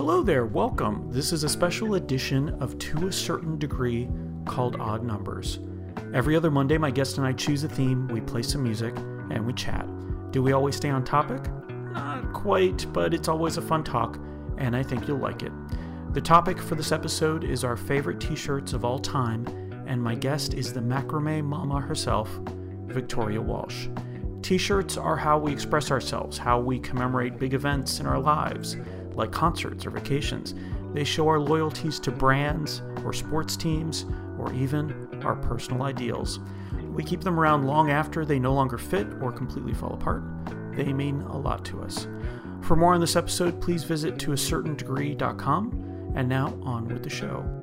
Hello there, welcome. This is a special edition of To a Certain Degree called Odd Numbers. Every other Monday, my guest and I choose a theme, we play some music, and we chat. Do we always stay on topic? Not quite, but it's always a fun talk, and I think you'll like it. The topic for this episode is our favorite t shirts of all time, and my guest is the macrame mama herself, Victoria Walsh. T shirts are how we express ourselves, how we commemorate big events in our lives, like concerts or vacations. They show our loyalties to brands or sports teams or even our personal ideals. We keep them around long after they no longer fit or completely fall apart. They mean a lot to us. For more on this episode, please visit toacertaindegree.com. And now on with the show.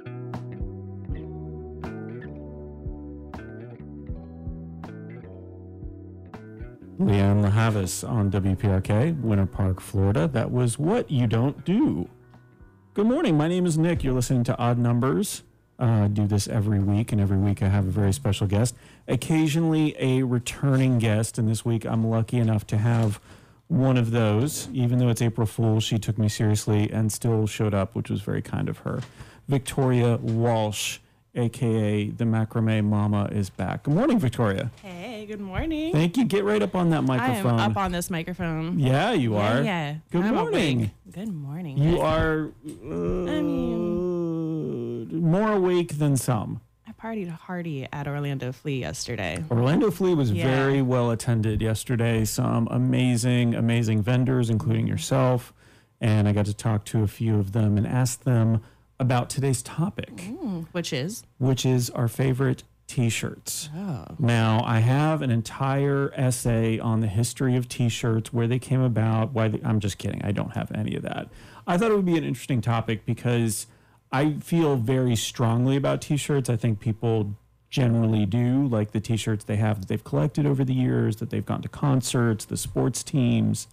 Lianne La Havas on WPRK, Winter Park, Florida. That was What You Don't Do. Good morning. My name is Nick. You're listening to Odd Numbers. Uh, I do this every week, and every week I have a very special guest. Occasionally, a returning guest. And this week, I'm lucky enough to have one of those. Even though it's April Fool's, she took me seriously and still showed up, which was very kind of her. Victoria Walsh, aka the Macrame Mama, is back. Good morning, Victoria. Hey, good morning. Thank you. Get right up on that microphone. I am up on this microphone. yeah, you are. yeah. Good I'm morning. awake. Good morning. You are uh, more awake than some. I partied hardy at Orlando Flea yesterday. Orlando Flea was Yeah. very well attended yesterday. Some amazing, amazing vendors, including yourself. And I got to talk to a few of them and ask them about today's topic, Mm, which is which is our favorite t shirts. oh, Now, I have an entire essay on the history of T-shirts, where they came about. Why? They, I'm just kidding. I don't have any of that. I thought it would be an interesting topic because I feel very strongly about T-shirts. I think people generally do like the T-shirts they have that they've collected over the years, that they've gone to concerts, the sports teams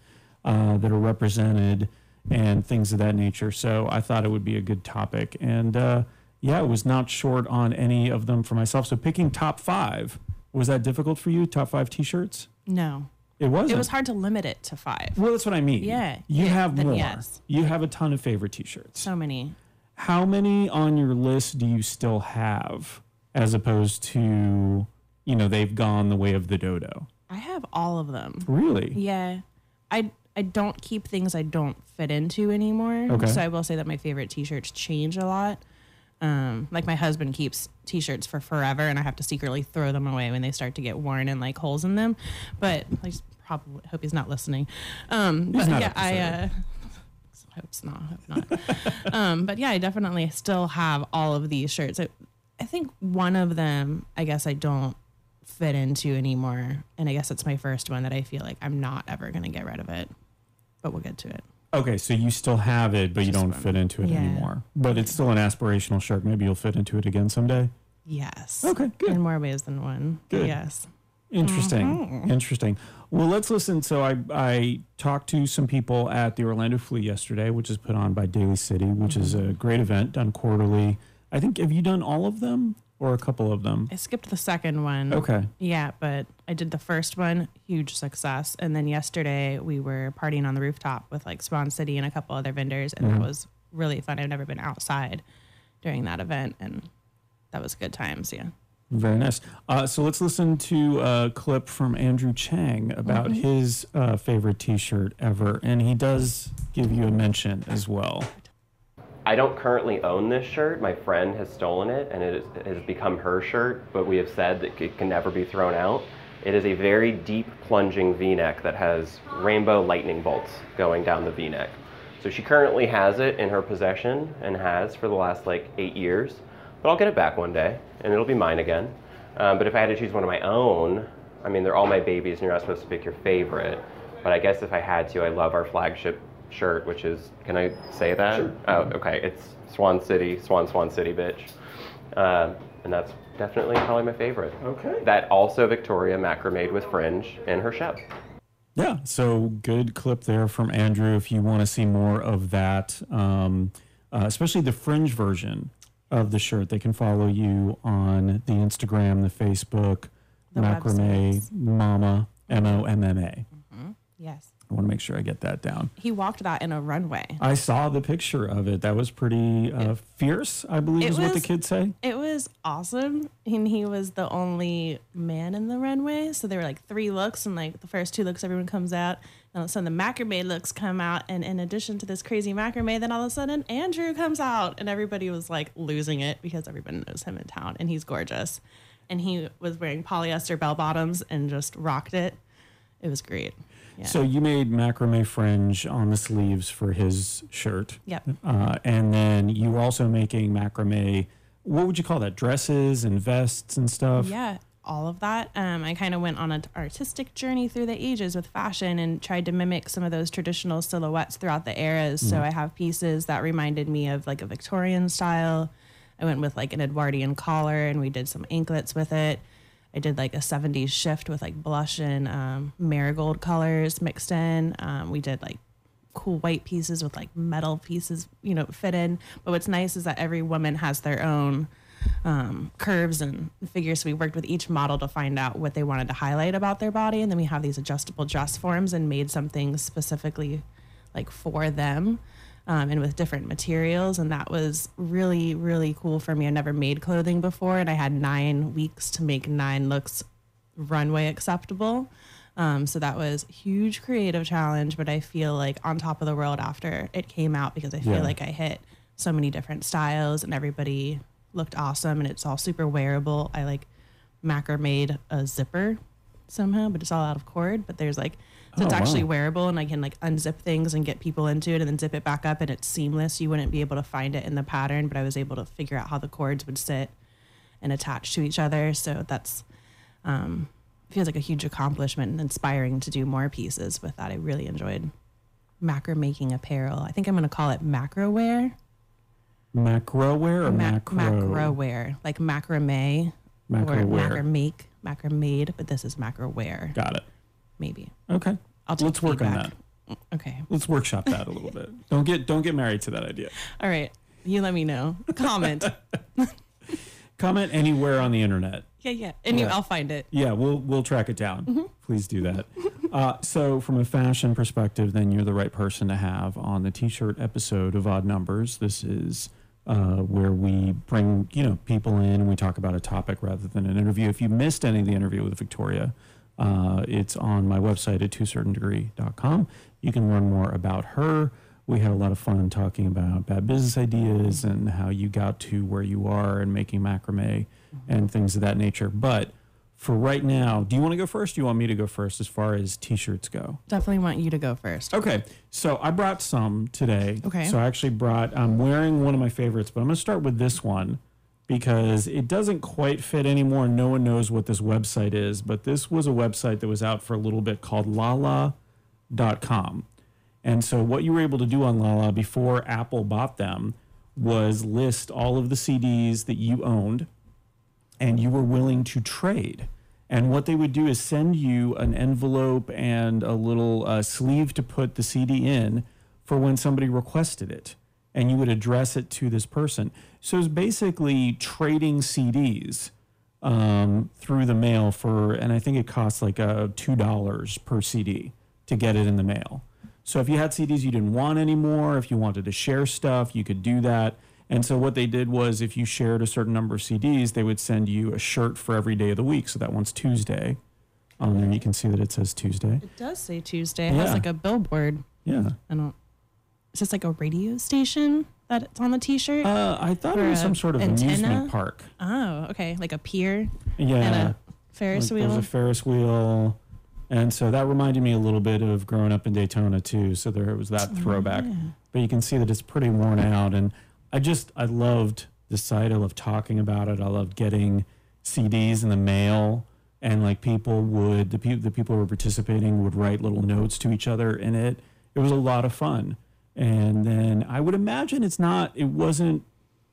uh, that are represented, and things of that nature. So I thought it would be a good topic, and uh, yeah, it was not short on any of them for myself. So picking top five was that difficult for you? Top five T-shirts? no. It wasn't. It was hard to limit it to five. Well, that's what I mean. Yeah, you yeah, have more. yes. You have a ton of favorite T-shirts. So many. How many on your list do you still have, as opposed to, you know, they've gone the way of the dodo? I have all of them. Really? Yeah. I I don't keep things I don't fit into anymore. Okay. So I will say that my favorite t-shirts change a lot. Um, like my husband keeps t-shirts for forever and I have to secretly throw them away when they start to get worn and like holes in them. But I just probably hope he's not listening. Um, but not yeah, I uh hope not, hope not. um, but yeah, I definitely still have all of these shirts. I, I think one of them, I guess I don't fit into anymore. And I guess it's my first one that I feel like I'm not ever going to get rid of it. But we'll get to it. Okay, so you still have it, but you Just don't one. fit into it Yeah. anymore. But it's still an aspirational shirt. Maybe you'll fit into it again someday. Yes. Okay, good. In more ways than one. Good. Yes. Interesting. Mm-hmm. Interesting. Well, let's listen. So I I talked to some people at the Orlando Flea yesterday, which is put on by Daily City, which is a mm-hmm. great event done quarterly. I think have you done all of them or a couple of them? I skipped the second one. Okay. Yeah, but I did the first one, huge success. And then yesterday we were partying on the rooftop with like Swan City and a couple other vendors, and Mm-hmm. that was really fun. I've never been outside during that event, and that was good times. Yeah. Very nice. Uh, so let's listen to a clip from Andrew Chang about his uh, favorite T-shirt ever, and he does give you a mention as well. I don't currently own this shirt. My friend has stolen it and it is- it has become her shirt, but we have said that it can never be thrown out. It is a very deep plunging v neck that has rainbow lightning bolts going down the v neck. So she currently has it in her possession and has for the last like eight years, but I'll get it back one day and it'll be mine again. Um, but if I had to choose one of my own, I mean, they're all my babies and you're not supposed to pick your favorite, but I guess if I had to, I love our flagship shirt, which is, can I say that? Sure. Oh, okay. It's Swan City, Swan Swan City, bitch. Um, and that's definitely probably my favorite. Okay. That also Victoria macrame with fringe in her shop. Yeah, so good clip there from Andrew. If you want to see more of that, um, uh, especially the fringe version of the shirt, they can follow you on the Instagram, the Facebook, The macrame websites. mama m o m m a. Yes. I want to make sure I get that down. He walked that in a runway. I saw the picture of it. That was pretty uh, fierce, I believe It is what the kids say. It was awesome. And he was the only man in the runway. So there were like three looks, and like the first two looks, everyone comes out. And all of a sudden, the macrame looks come out. And in addition to this crazy macrame, then all of a sudden, Andrew comes out. And everybody was like losing it because everybody knows him in town. And he's gorgeous. And he was wearing polyester bell bottoms and just rocked it. It was great. Yeah. So you made macrame fringe on the sleeves for his shirt. Yep. Uh, and then you were also making macrame, what would you call that? Dresses and vests and stuff? Yeah, all of that. Um, I kind of went on an artistic journey through the ages with fashion and tried to mimic some of those traditional silhouettes throughout the eras. So I have pieces that reminded me of like a Victorian style. I went with like an Edwardian collar and we did some anklets with it. I did like a 70s shift with like blush and um, marigold colors mixed in. Um, we did like cool white pieces with like metal pieces, you know, fit in. But what's nice is that every woman has their own um, curves and figures. So we worked with each model to find out what they wanted to highlight about their body. And then we have these adjustable dress forms and made something specifically like for them um, and with different materials. And that was really, really cool for me. I never made clothing before and I had nine weeks to make nine looks runway acceptable. Um, so that was huge creative challenge, but I feel like on top of the world after it came out because I feel Yeah. like I hit so many different styles and everybody looked awesome and it's all super wearable. I like macro made a zipper somehow, but it's all out of cord. But there's like so it's Oh, actually wow. wearable and I can like unzip things and get people into it and then zip it back up and it's seamless. You wouldn't be able to find it in the pattern, but I was able to figure out how the cords would sit and attach to each other. So that's um, feels like a huge accomplishment and inspiring to do more pieces with that. I really enjoyed macro making apparel. I think I'm going to call it macro wear. Macro wear or Ma- macro? macro wear, like macrame Macro or wear. macro make, macro made, but this is macro wear, Got it. Maybe. Okay. I'll take Let's work on that. Okay. Let's workshop that a little bit. Don't get don't get married to that idea. All right. You let me know. Comment. Comment anywhere on the internet. yeah, yeah. And you, Yeah. I'll find it. Yeah, we'll we'll track it down. Mm-hmm. Please do that. Uh, so, from a fashion perspective, then you're the right person to have on the T-shirt episode of Odd Numbers. This is uh, where we bring you know people in and we talk about a topic rather than an interview. If you missed any of the interview with Victoria, uh, it's on my website at toacertaindegree.com. You can learn more about her. We had a lot of fun talking about bad business ideas and how you got to where you are and making macrame and things of that nature. But for right now, do you want to go first? Do you want me to go first as far as t-shirts go? Definitely want you to go first. Okay, so I brought some today. Okay. So I actually brought. I'm wearing one of my favorites, but I'm going to start with this one because it doesn't quite fit anymore. No one knows what this website is, but this was a website that was out for a little bit called Lala.com. And so what you were able to do on Lala before Apple bought them was list all of the CDs that you owned and you were willing to trade. And what they would do is send you an envelope and a little uh, sleeve to put the CD in for when somebody requested it. And you would address it to this person. So it's basically trading CDs um, through the mail for, and I think it costs like uh, $2 per CD to get it in the mail. So if you had CDs you didn't want anymore, if you wanted to share stuff, you could do that. And so what they did was if you shared a certain number of CDs, they would send you a shirt for every day of the week. So that one's Tuesday. On there you can see that it says Tuesday. It does say Tuesday. It Yeah. has like a billboard. Yeah. I don't. Is this like a radio station that it's on the T-shirt? Uh, I thought it was some sort of antenna? amusement park. oh, okay, like a pier Yeah. and a Ferris Like, There wheel. was a Ferris wheel. And so that reminded me a little bit of growing up in Daytona too. So there was that throwback. But you can see that it's pretty worn out. And I just, I loved the site. I loved talking about it. I loved getting CDs in the mail. And like people would, the, pe- the people who were participating would write little notes to each other in it. It was a lot of fun. And then I would imagine it's not, it wasn't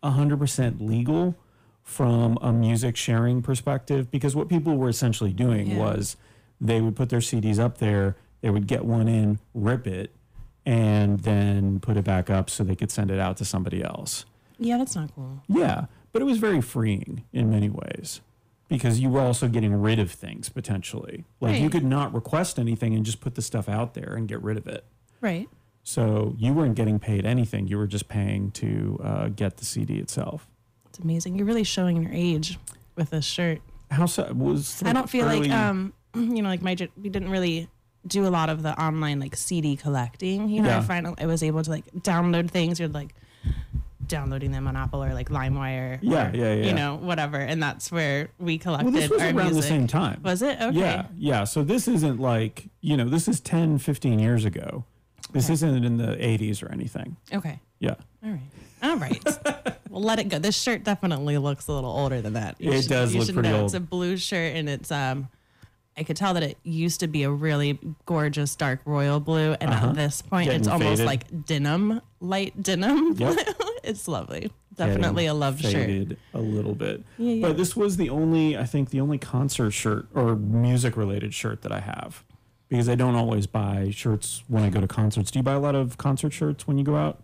100% legal from a music sharing perspective because what people were essentially doing Yeah. was they would put their CDs up there, they would get one in, rip it, and then put it back up so they could send it out to somebody else. yeah, that's not cool. Yeah, but it was very freeing in many ways because you were also getting rid of things potentially. Like you could not request anything and just put the stuff out there and get rid of it. Right. So you weren't getting paid anything. You were just paying to uh, get the CD itself. It's amazing. You're really showing your age with this shirt. How so? Was I don't feel early- like um you know like my we didn't really do a lot of the online like CD collecting. You know, Yeah. I finally I was able to like download things. You're like downloading them on Apple or like LimeWire. Yeah, or, yeah, yeah. You know, whatever, and that's where we collected Well, this was our around music. the same time. Was it okay? Yeah, yeah. So this isn't like, you know, this is 10, 15 years ago. This Okay. isn't in the 80s or anything. Okay. Yeah. All right. All right. well, let it go. This shirt definitely looks a little older than that. It does you look should pretty know old. It's a blue shirt, and it's um. I could tell that it used to be a really gorgeous dark royal blue, and Uh-huh. at this point, it's Getting almost like denim, light denim. Yep. it's lovely. Definitely a love shirt. Faded a little bit. Yeah, yeah. But this was the only, I think, the only concert shirt or music related shirt that I have because I don't always buy shirts when I go to concerts. Do you buy a lot of concert shirts when you go out?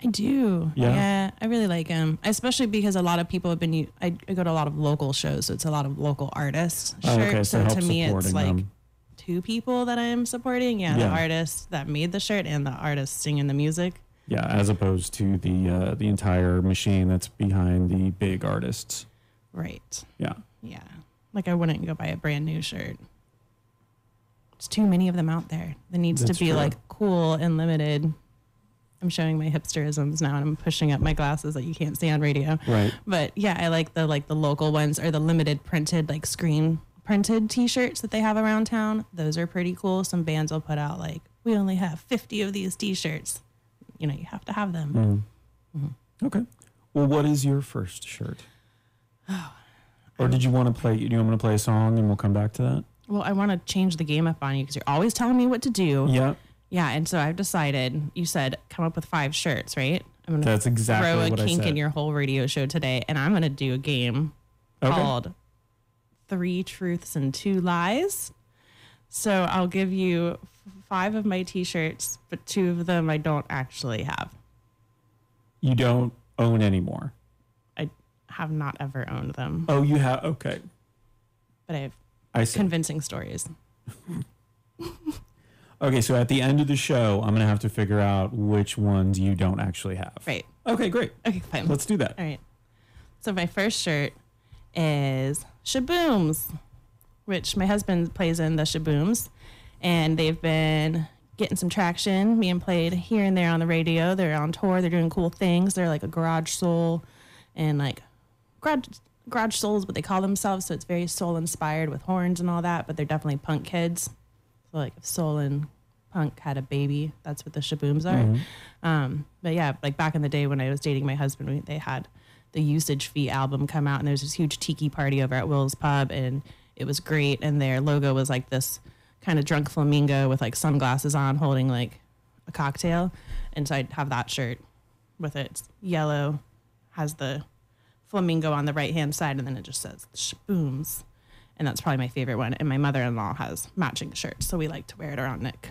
I do. Yeah? yeah I really like them, especially because a lot of people have been. I, go to a lot of local shows, so it's a lot of local artists. Oh, shirts. okay, so so to me, it's like them. two people that I'm supporting. Yeah, Yeah. the artist that made the shirt and the artist singing the music. Yeah, as opposed to the uh, the entire machine that's behind the big artists. Right. Yeah. Yeah. Like I wouldn't go buy a brand new shirt. There's too many of them out there. There needs That's to be true. like cool and limited. I'm showing my hipsterisms now and I'm pushing up my glasses that you can't see on radio. Right. But yeah, I like the like the local ones or the limited printed like screen printed t-shirts that they have around town. Those are pretty cool. Some bands will put out like we only have 50 of these t-shirts. You know, you have to have them. Mm. Okay. Well, what is your first shirt? or did you want to play? You want to play a song and we'll come back to that? Well, I want to change the game up on you because you're always telling me what to do. Yeah. Yeah, and so I've decided. You said come up with five shirts, right? I'm gonna That's exactly throw a kink in your whole radio show today, and I'm gonna do a game Okay. called Three Truths and Two Lies. So I'll give you five of my T-shirts, but two of them I don't actually have. You don't own anymore. I have not ever owned them, Oh, you have. Okay. but I have I see. Convincing stories. okay. So at the end of the show, I'm going to have to figure out which ones you don't actually have. Right. Okay. Great. Okay, fine. Let's do that. All right. So my first shirt is Shabooms, which my husband plays in the Shabooms, and they've been getting some traction, being played here and there on the radio. They're on tour. They're doing cool things. They're like a garage soul, and like garage garage soul is what they call themselves. So it's very soul inspired with horns and all that. But they're definitely punk kids. So like if soul and punk had a baby, that's what the Shabooms are. Um, but yeah, like back in the day when I was dating my husband, we, they had the Usage Fee album come out, and there was this huge tiki party over at Will's Pub, and it was great. And their logo was like this kind of drunk flamingo with like sunglasses on, holding like a cocktail. And so I'd have that shirt with it. It's yellow, has the flamingo on the right hand side, and then it just says Shabooms. And that's probably my favorite one. And my mother in law has matching shirts, so we like to wear it around Nick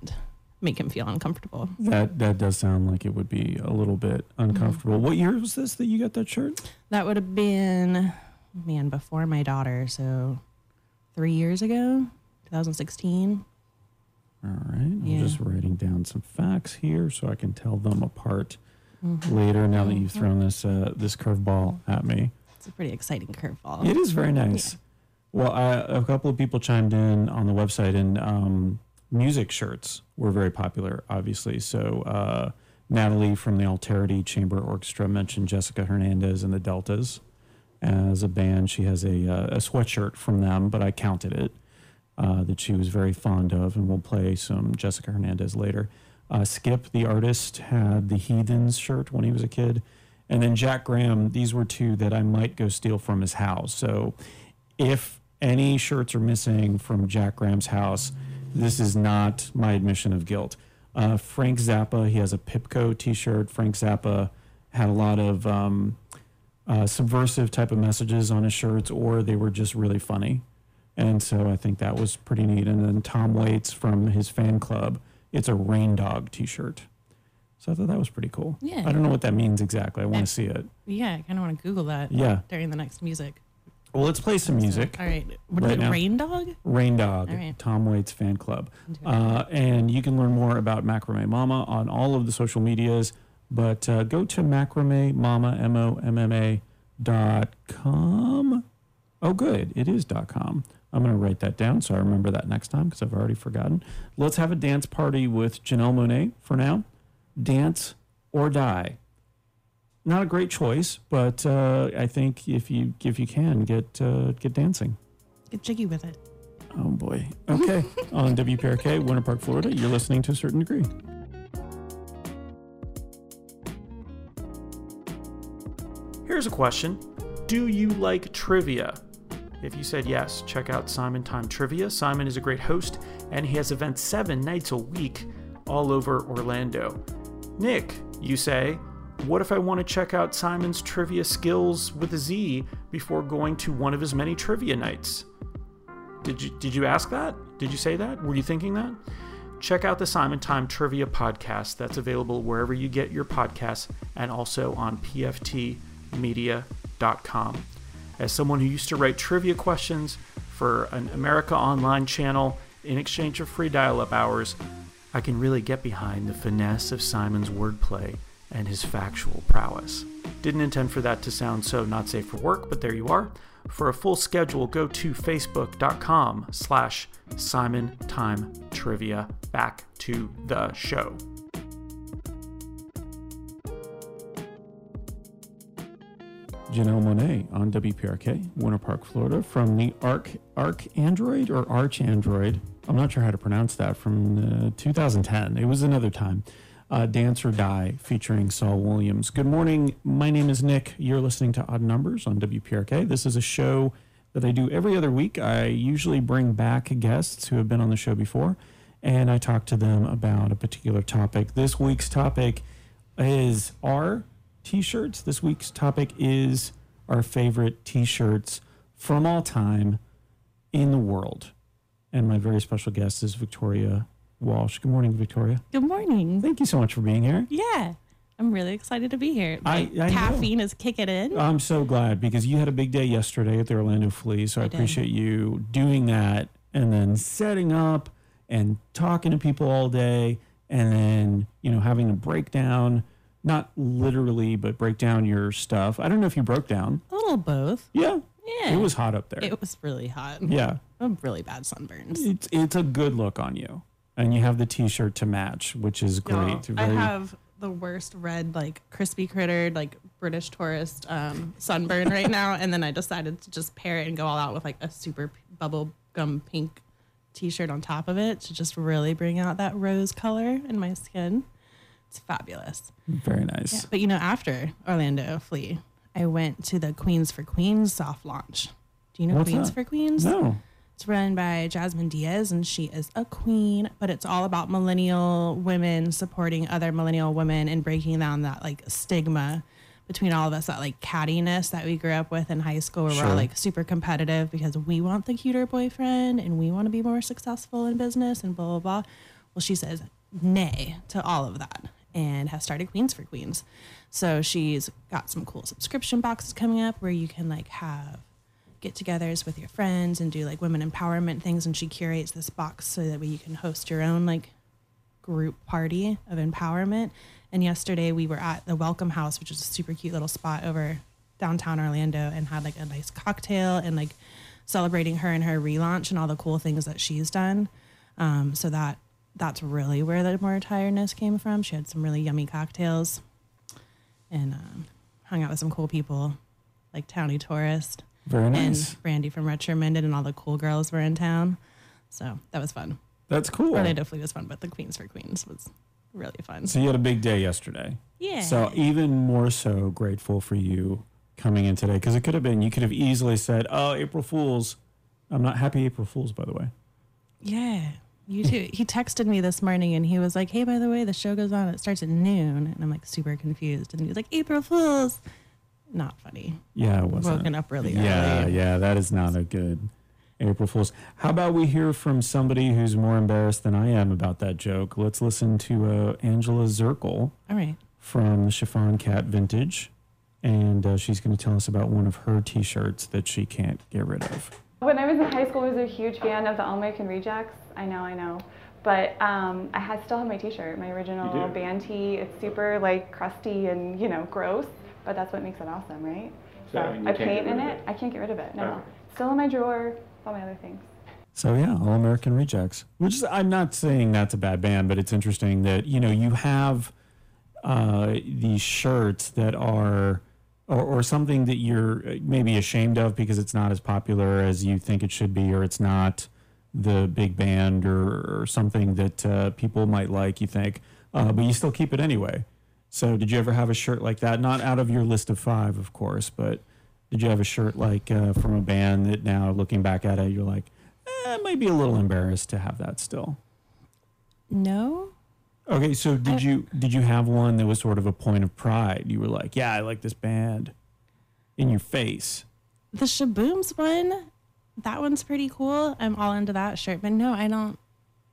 and make him feel uncomfortable. That that does sound like it would be a little bit uncomfortable. Mm-hmm. What year was this that you got that shirt? That would have been, man, before my daughter. So three years ago, 2016. All right. I'm Yeah. just writing down some facts here so I can tell them apart Mm-hmm. later. Now that you've thrown this uh, this curveball at me, It's a pretty exciting curveball. it is very nice. Well, I, a couple of people chimed in on the website, and um, music shirts were very popular, obviously. So uh, Natalie from the Alterity Chamber Orchestra mentioned Jessica Hernandez and the Deltas as a band. She has a, uh, a sweatshirt from them, but I counted it uh, that she was very fond of, and we'll play some Jessica Hernandez later. Uh, Skip, the artist, had the Heathens shirt when he was a kid. And then Jack Graham, these were two that I might go steal from his house. So if any shirts are missing from Jack Graham's house, this is not my admission of guilt. Uh, Frank Zappa, he has a Pipco t shirt. Frank Zappa had a lot of um, uh, subversive type of messages on his shirts, or they were just really funny. And so I think that was pretty neat. And then Tom Waits from his fan club, it's a Rain Dog t shirt. So I thought that was pretty cool. Yeah. I don't know what that means exactly. I want to see it. Yeah, I kind of want to Google that Yeah. during the next music. Well, let's play some music. All right. What is Right it? now. Rain Dog? Rain Dog, right. Tom Waits fan club. Uh, and you can learn more about Macrame Mama on all of the social medias. But uh, go to macrame mama, M O M M A dot com. Oh, good. It is dot com. I'm going to write that down so I remember that next time because I've already forgotten. Let's have a dance party with Janelle Monáe for now. Dance or die. Not a great choice, but uh, I think if you if you can get uh, get dancing. Get jiggy with it. Oh boy. Okay. On WPRK, Winter Park, Florida, you're listening to a certain degree. Here's a question Do you like trivia? If you said yes, check out Simon Time Trivia. Simon is a great host, and he has events seven nights a week all over Orlando. Nick, you say, what if I want to check out Simon's trivia skills with a Z before going to one of his many trivia nights? Did you did you ask that? Did you say that? Were you thinking that? Check out the Simon Time Trivia podcast that's available wherever you get your podcasts and also on pftmedia.com. As someone who used to write trivia questions for an America Online channel in exchange for free dial up hours, I can really get behind the finesse of Simon's wordplay and his factual prowess. Didn't intend for that to sound so not safe for work, but there you are. For a full schedule, go to facebook.com slash Simon Time Trivia. Back to the show. Janelle Monáe on WPRK, Winter Park, Florida, from the Arc Arc Android or Arch Android. I'm not sure how to pronounce that. From uh, 2010, it was another time. Uh, Dance or Die featuring Saul Williams. Good morning. My name is Nick. You're listening to Odd Numbers on WPRK. This is a show that I do every other week. I usually bring back guests who have been on the show before, and I talk to them about a particular topic. This week's topic is our t-shirts. This week's topic is our favorite t-shirts from all time in the world. And my very special guest is Victoria Walsh. Good morning, Victoria. Good morning. Thank you so much for being here. Yeah. I'm really excited to be here. My I- I know. caffeine is kicking in. I'm so glad because you had a big day yesterday at the Orlando Flea. So I, I appreciate you doing that and then setting up and talking to people all day and then, you know, having a breakdown, not literally, but break down your stuff. I don't know if you broke down. A little both. Yeah. Yeah. It was hot up there. It was really hot. yeah. I have really bad sunburns. It's it's a good look on you. And you have the t-shirt to match, which is great. I have the worst red, like crispy crittered, like British tourist um, sunburn right now, and then I decided to just pair it and go all out with like a super p- bubble gum pink t-shirt on top of it to just really bring out that rose color in my skin. It's fabulous. very nice. Yeah, but you know, after Orlando Flea, I went to the Queens for Queens soft launch. Do you know What's Queens that? for Queens? No. It's run by Jasmine Diaz, and she is a queen. But it's all about millennial women supporting other millennial women and breaking down that like stigma between all of us, that like cattiness that we grew up with in high school, where we're all like super competitive because we want the cuter boyfriend and we want to be more successful in business and blah blah blah. Well, she says nay to all of that and has started Queens for Queens. So she's got some cool subscription boxes coming up where you can like have get-togethers with your friends and do like women empowerment things. And she curates this box so that way you can host your own like group party of empowerment. And yesterday we were at the welcome house which is a super cute little spot over downtown orlando and had like a nice cocktail and like celebrating her and her relaunch and all the cool things that she's done. Um, so that that's really where the more tiredness came from she had some really yummy cocktails and um, hung out with some cool people like towny tourist Very nice. and Brandy from Retro Retromended and all the cool girls were in town. So that was fun. That's cool. Orlando Flea was fun, but the Queens for Queens was really fun. So you had a big day yesterday. Yeah. So even more so grateful for you coming in today because it could have been you could have easily said, "Oh, April Fools." I'm not happy April Fools, by the way. yeah. You too. He texted me this morning and he was like, Hey, by the way, the show goes on. It starts at noon. And I'm like super confused. And he was like, April Fools. Not funny. Yeah, it wasn't. Woken up really Yeah, early. yeah, yeah, that is not a good April Fools. How about we hear from somebody who's more embarrassed than I am about that joke? Let's listen to uh, Angela Zirkle All right. from the Chiffon Cat Vintage and uh, she's going to tell us about one of her T-shirts that she can't get rid of. When I was in high school, I was a huge fan of the All American Rejects. I know, I know. But um, I had, still have my T-shirt, my original band tee. It's super like crusty and you know gross, but that's what makes it awesome, right? So you I can't paint in it. it? I can't get rid of it. No, Okay. still in my drawer. All my other things. So yeah, All American Rejects. Which is, I'm not saying that's a bad band, but it's interesting that you know you have uh, these shirts that are, or, or something that you're uh, maybe ashamed of because it's not as popular as you think it should be, or it's not the big band or, or something that uh, people might like. You think, uh, but you still keep it anyway. So did you ever have a shirt like that? Not out of your list of five, of course, but did you have a shirt like uh, from a band that now, looking back at it, you're like, eh, I might be a little embarrassed to have that still. No, Okay, so did I- you did you have one that was sort of a point of pride? You were like, yeah, I like this band, in your face. the Shabooms one, that one's pretty cool. I'm all into that shirt. But no, I don't.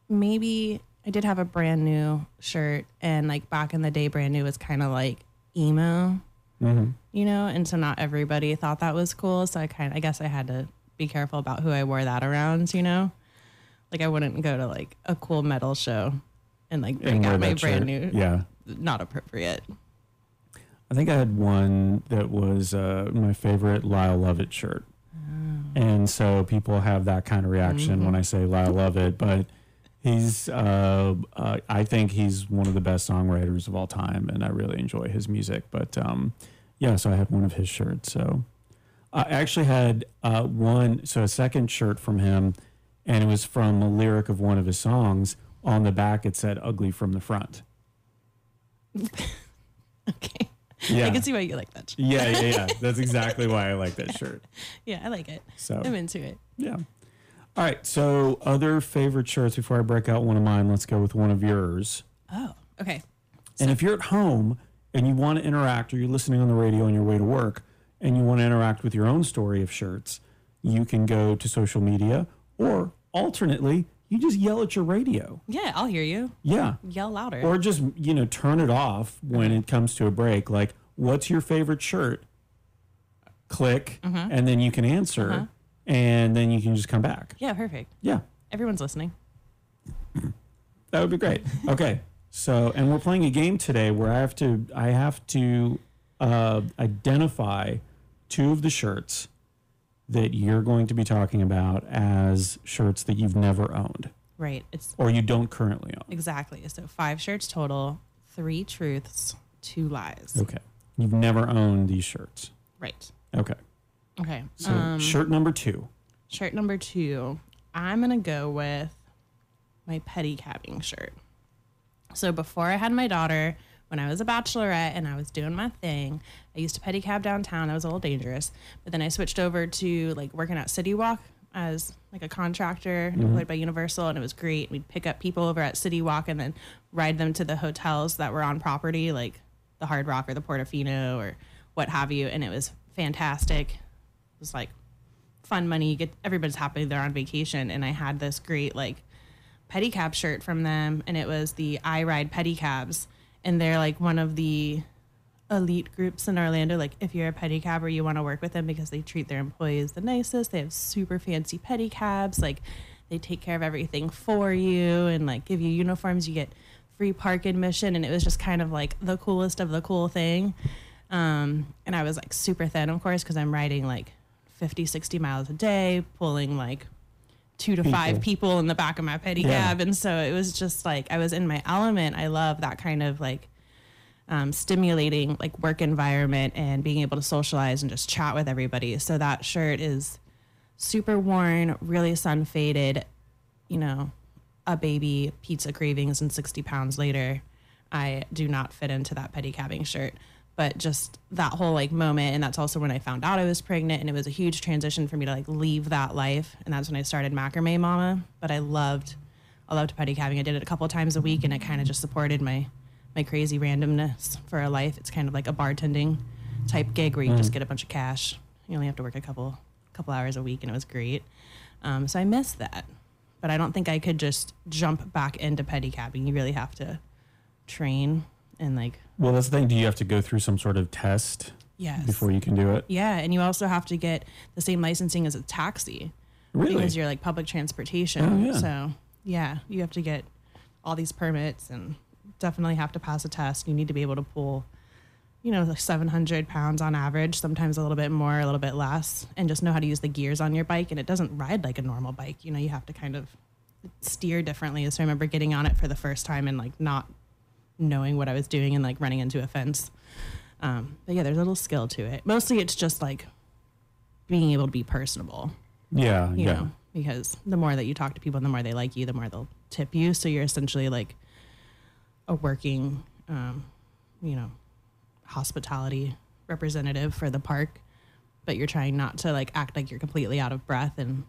Maybe I did have a brand new shirt, and like back in the day, brand new was kind of like emo, Mm-hmm. you know, and so not everybody thought that was cool. So I kind of, I guess I had to be careful about who I wore that around, you know. Like I wouldn't go to like a cool metal show and like And out my brand shirt. new. Yeah, Not appropriate. I think I had one that was uh, my favorite Lyle Lovett shirt, and so people have that kind of reaction when I say Lyle Lovett, but. He's, uh, uh, I think he's one of the best songwriters of all time, and I really enjoy his music. But um, yeah, so I had one of his shirts. So I actually had uh, one, so a second shirt from him, and it was from a lyric of one of his songs. On the back, it said "ugly from the front." Okay. Yeah, I can see why you like that. shirt. yeah, yeah, yeah. That's exactly why I like that shirt. Yeah, I like it. So I'm into it. yeah. All right. So other favorite shirts before I break out one of mine. Let's go with one of yours. Oh, okay. And if you're at home and you want to interact, or you're listening on the radio on your way to work, and you want to interact with your own story of shirts, you can go to social media, or alternately, you just yell at your radio. Yeah, I'll hear you. Yeah. Yell louder. Or just, you know, turn it off when it comes to a break. Like, what's your favorite shirt? Click, and then you can answer, and then you can just come back. yeah, perfect. Yeah. Everyone's listening. That would be great. Okay. So, and we're playing a game today where I have to I have to uh, identify two of the shirts that you're going to be talking about as shirts that you've never owned Right. It's or you don't currently own. exactly. So five shirts total, three truths, two lies. Okay. You've never owned these shirts. Right. Okay. Okay. So, um, shirt number 2. shirt number two, I'm to go with my pedicabbing shirt. So before I had my daughter, when I was a bachelorette and I was doing my thing, I used to pedicab downtown. I was a little dangerous, but then I switched over to like working at City Walk as like a contractor employed mm-hmm. by Universal, and it was great. We'd pick up people over at City Walk and then ride them to the hotels that were on property, like the Hard Rock or the Portofino or what have you, and it was fantastic. It was like fun money. You get everybody's happy they're on vacation, and I had this great like pedicab shirt from them, and it was the I Ride Pedicabs, and they're like one of the elite groups in Orlando. Like if you're a pedicabber, you want to work with them because they treat their employees the nicest. They have super fancy pedicabs. Like they take care of everything for you and like give you uniforms. You get free park admission, and it was just kind of like the coolest of the cool thing. Um, and I was like super thin, of course, because I'm riding like 50, 60 miles a day, pulling like two to five people in the back of my pedicab. Yeah. And so it was just like I was in my element. I love that kind of like um, stimulating like work environment and being able to socialize and just chat with everybody. So that shirt is super worn, really sun faded, you know, a baby, pizza cravings, and 60 pounds later. I do not fit into that pedicabbing shirt. But just that whole like moment, and that's also when I found out I was pregnant, and it was a huge transition for me to like leave that life, and that's when I started macrame mama. But I loved, I loved pedicabbing. I did it a couple times a week, and it kind of just supported my my crazy randomness for a life. It's kind of like a bartending type gig where you just get a bunch of cash. You only have to work a couple couple hours a week, and it was great. Um, so I missed that, but I don't think I could just jump back into petty pedicabbing. You really have to train and like Well, that's the thing. Do you have to go through some sort of test Yes. before you can do it. Yeah, and you also have to get the same licensing as a taxi Really? because you're like public transportation. Oh, yeah. So yeah, you have to get all these permits and definitely have to pass a test. You need to be able to pull, you know, like 700 pounds on average, sometimes a little bit more, a little bit less, and just know how to use the gears on your bike. And it doesn't ride like a normal bike. You know, you have to kind of steer differently. So I remember getting on it for the first time and like not knowing what I was doing and like running into a fence. Um, but yeah, there's a little skill to it. Mostly it's just like being able to be personable yeah, you yeah. know, because the more that you talk to people, and the more they like you, the more they'll tip you. So you're essentially like a working, um, you know, hospitality representative for the park, but you're trying not to like act like you're completely out of breath and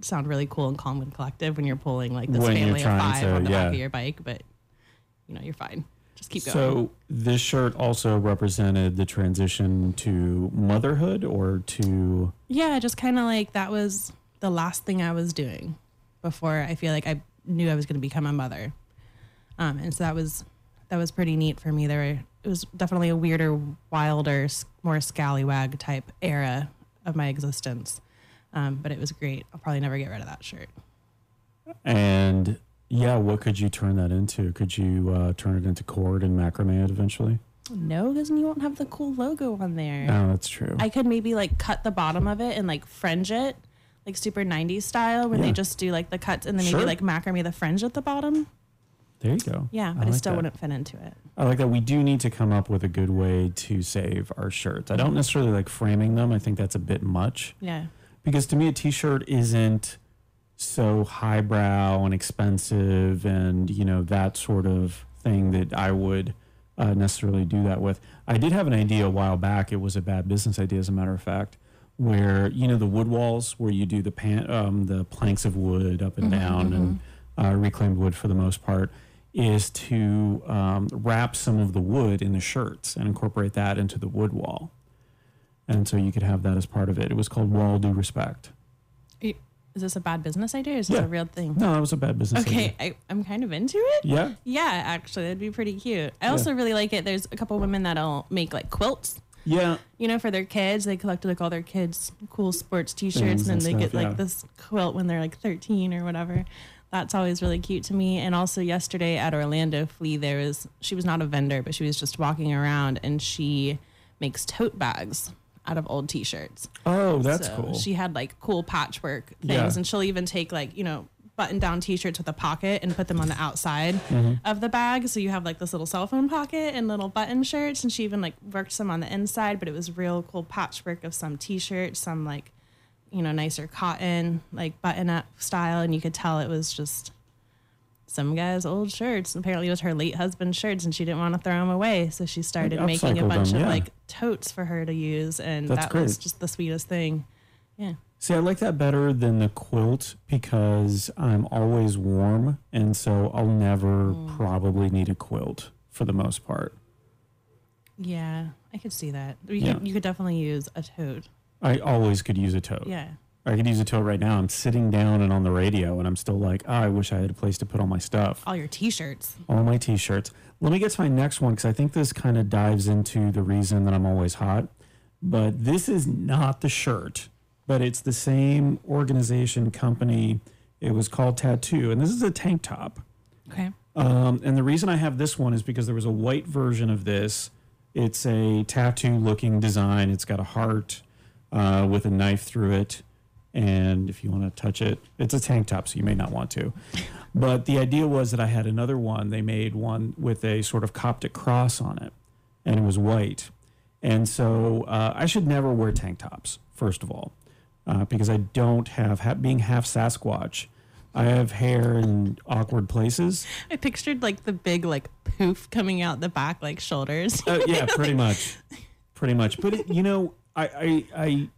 sound really cool and calm and collective when you're pulling like this When family of five to- on the yeah. back of your bike. But you know, you're fine. Just keep going. So this shirt also represented the transition to motherhood or to Yeah, just kind of like that was the last thing I was doing before I feel like I knew I was going to become a mother. Um, and so that was that was pretty neat for me. There, were, it was definitely a weirder, wilder, more scallywag type era of my existence. Um, but it was great. I'll probably never get rid of that shirt. and yeah, what could you turn that into? Could you uh, turn it into cord and macrame it eventually? No, because then you won't have the cool logo on there. No, that's true. I could maybe like cut the bottom of it and like fringe it, like super 90s style, where Yeah. they just do like the cuts and then maybe Sure. like macrame the fringe at the bottom. there you go. Yeah, I but it like still that. wouldn't fit into it. I like that. We do need to come up with a good way to save our shirts. I don't necessarily like framing them. I think that's a bit much Yeah. because to me, a t-shirt isn't so highbrow and expensive and you know that sort of thing that I would uh, necessarily do that with. I did have an idea a while back. It was a bad business idea, as a matter of fact, where you know the wood walls where you do the pan, um, the planks of wood up and down and uh, reclaimed wood for the most part is to um, wrap some of the wood in the shirts and incorporate that into the wood wall. And so you could have that as part of it. It was called Wall Due Respect. Is this a bad business idea or is this Yeah. a real thing? No, that was a bad business. Okay, idea. I, I'm kind of into it. Yeah. Yeah, actually, that'd be pretty cute. I also really like it. There's a couple women that'll make like quilts, Yeah. you know, for their kids. They collect like all their kids' cool sports T-shirts, Things and and then they stuff, get like yeah. this quilt when they're like 13 or whatever. That's always really cute to me. And also yesterday at Orlando Flea, there was she was not a vendor, but she was just walking around, and she makes tote bags out of old T-shirts. Oh, that's So cool. She had like cool patchwork things, Yeah. and she'll even take like you know button down T-shirts with a pocket and put them on the outside Mm-hmm. of the bag. So you have like this little cell phone pocket and little button shirts, and she even like worked some on the inside. But it was real cool patchwork of some T-shirts, some like you know nicer cotton like button up style, and you could tell it was just some guy's old shirts. Apparently, it was her late husband's shirts, and she didn't want to throw them away, so she started making a bunch them, of like totes for her to use, and That's that was just the sweetest thing. Yeah. See, I like that better than the quilt because I'm always warm, and so I'll never Mm. probably need a quilt for the most part. Yeah, I could see that. You, Yeah. could, you could definitely use a tote. I always could use a tote. Yeah. I could use a tote right now. I'm sitting down and on the radio, and I'm still like, oh, I wish I had a place to put all my stuff, All your t-shirts. all my t-shirts. Let me get to my next one because I think this kind of dives into the reason that I'm always hot. But this is not the shirt, but it's the same organization company. It was called Tattoo, and this is a tank top. Okay. Um, and the reason I have this one is because there was a white version of this. It's a tattoo looking design. It's got a heart uh, with a knife through it. And if you want to touch it, it's a tank top, so you may not want to. But the idea was that I had another one. They made one with a sort of Coptic cross on it, and it was white. And so uh, I should never wear tank tops, first of all, uh, because I don't have, ha- being half Sasquatch, I have hair in awkward places. I pictured like the big like poof coming out the back like shoulders. Uh, yeah, pretty much, pretty much. But it, you know, I, I, I,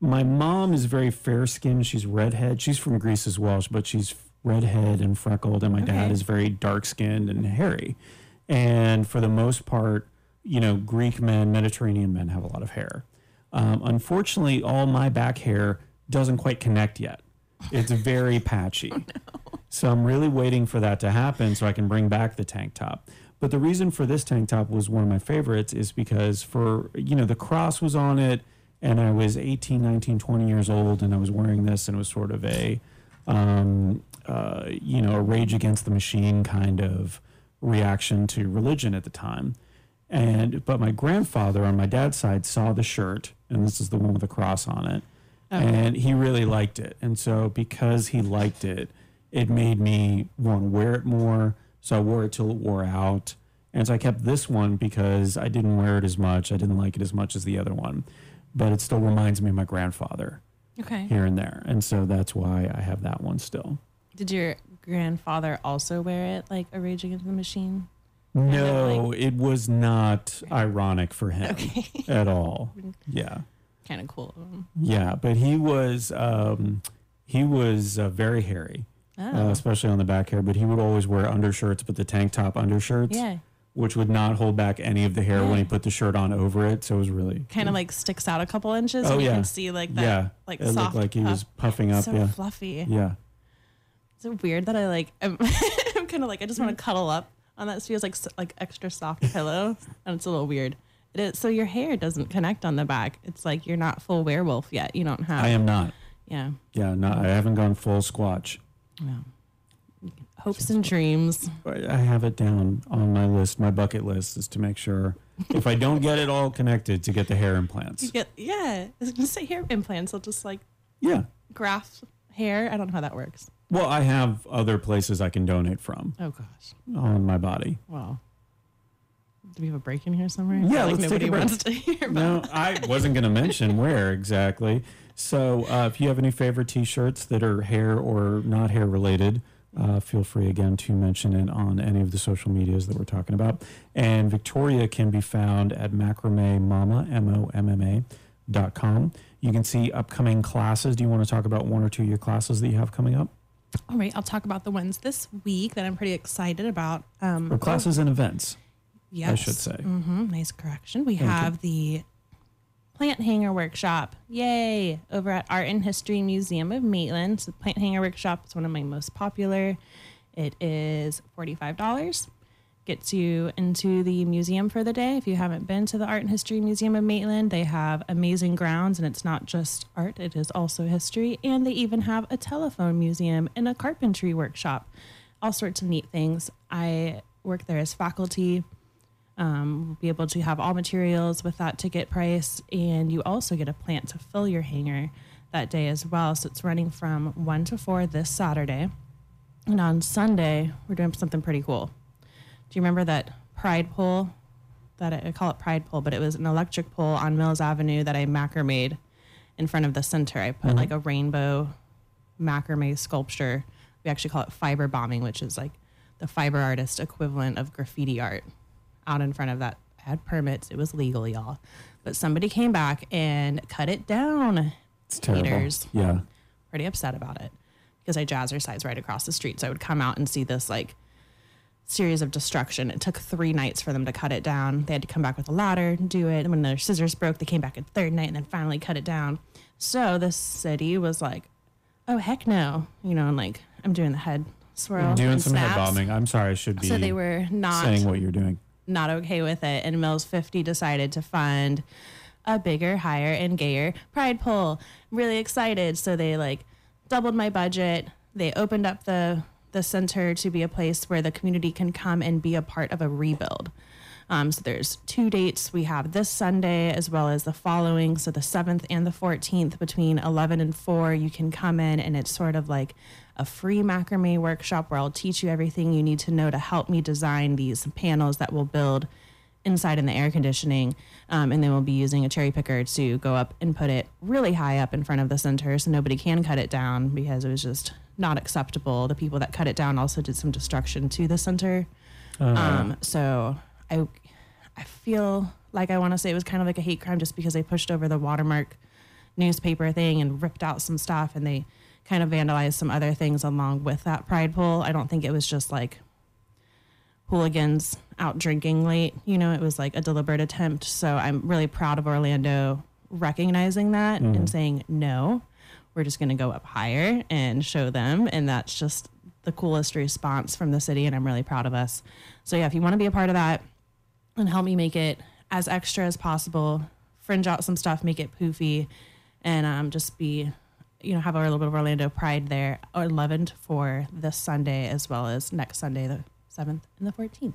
my mom is very fair skinned. She's redhead. She's from Greece as well, but she's redhead and freckled. And my dad is very dark skinned and hairy. And for the most part, you know, Greek men, Mediterranean men have a lot of hair. Um, unfortunately, all my back hair doesn't quite connect yet. It's very patchy. So I'm really waiting for that to happen so I can bring back the tank top. But the reason for this tank top was one of my favorites is because for, you know, the cross was on it and I was 18, 19, 20 years old and I was wearing this and it was sort of a, um, uh, you know, a rage against the machine kind of reaction to religion at the time. And, but my grandfather on my dad's side saw the shirt and this is the one with the cross on it. And he really liked it. And so because he liked it, it made me want to wear it more. So I wore it till it wore out. And so I kept this one because I didn't wear it as much. I didn't like it as much as the other one. But it still reminds me of my grandfather Okay. here and there. And so that's why I have that one still. Did your grandfather also wear it like a Rage Against the Machine? No, it was not ironic for him Okay. at all. Yeah. kind of cool. Yeah. But he was, um, he was uh, very hairy. uh, Oh. especially on the back hair. But he would always wear undershirts, but the tank top undershirts, yeah. Which would not hold back any of the hair when he put the shirt on over it. So it was really Kind of like sticks out a couple inches Oh, and you yeah. can see like that yeah, like it soft looked like he puff. was puffing up. so yeah, fluffy. yeah. Is it weird that I like I'm, I'm kind of like I just want to cuddle up on that. It feels like like extra soft pillow, and it's a little weird. It is so your hair doesn't connect on the back. It's like you're not full werewolf yet. You don't have. I am not. Yeah. Yeah, no, I haven't gone full squatch. No. Hopes and dreams. I have it down on my list. My bucket list is to make sure if I don't get it all connected, to get the hair You implants. get yeah. I was gonna say hair implants. They'll just like Yeah. graft hair. I don't know how that works. Well, I have other places I can donate from Oh gosh. on my body. Well. Do we have a break in here somewhere? Yeah, like let's take a nobody break. wants to hear No, I wasn't going to mention where exactly. So, uh, if you have any favorite T-shirts that are hair or not hair related, uh, feel free again to mention it on any of the social medias that we're talking about. And Victoria can be found at macrame mama m o m m a dot com. You can see upcoming classes. Do you want to talk about one or two of your classes that you have coming up, All right, I'll talk about the ones this week that I'm pretty excited about. Um, or classes and events? yes. I should say. hmm nice correction. We Thank you. have the plant hanger workshop. Yay! Over at Art and History Museum of Maitland. So the plant hanger workshop is one of my most popular. It is $45. Gets you into the museum for the day. If you haven't been to the Art and History Museum of Maitland, they have amazing grounds and it's not just art, it is also history. And they even have a telephone museum and a carpentry workshop. All sorts of neat things. I work there as faculty um, we'll be able to have all materials with that ticket price, and you also get a plant to fill your hanger that day as well. So it's running from one to four this Saturday, and on Sunday we're doing something pretty cool. Do you remember that pride pole? That I, I call it pride pole, but it was an electric pole on Mills Avenue that I macrameed in front of the center. I put like a rainbow macrame sculpture. We actually call it fiber bombing, which is like the fiber artist equivalent of graffiti art out in front of that. I had permits. It was legal, y'all. But somebody came back and cut it down. It's terrible. Haters. Yeah. Pretty upset about it because I jazzercise right across the street. So I would come out and see this like series of destruction. It took three nights for them to cut it down. They had to come back with a ladder and do it. And when their scissors broke, they came back a third night and then finally cut it down. So the city was like, oh, heck no. You know, and like I'm doing the head swirl. Doing and some head bombing. I'm sorry, I should be So they were not saying what you're doing. Not okay with it. And Mills 50 decided to fund a bigger, higher, and gayer pride pole. Really excited. So they like doubled my budget. They opened up the the center to be a place where the community can come and be a part of a rebuild. Um, so there's two dates. We have this Sunday as well as the following. So the 7th and the 14th between 11 and 4, you can come in and it's sort of like a free macrame workshop where I'll teach you everything you need to know to help me design these panels that will build inside in the air conditioning. Um, and then we'll be using a cherry picker to go up and put it really high up in front of the center so nobody can cut it down because it was just not acceptable. The people that cut it down also did some destruction to the center. Um, so I, I feel like I want to say it was kind of like a hate crime just because they pushed over the watermark newspaper thing and ripped out some stuff and they kind of vandalized some other things along with that pride pole. I don't think it was just like hooligans out drinking late. You know, it was like a deliberate attempt. So I'm really proud of Orlando recognizing that and saying, no, we're just going to go up higher and show them. And that's just the coolest response from the city, and I'm really proud of us. So yeah, if you want to be a part of that and help me make it as extra as possible, fringe out some stuff, make it poofy, and um, just be, you know, have a little bit of Orlando pride there, or 11th for this Sunday as well as next Sunday, the 7th and the 14th.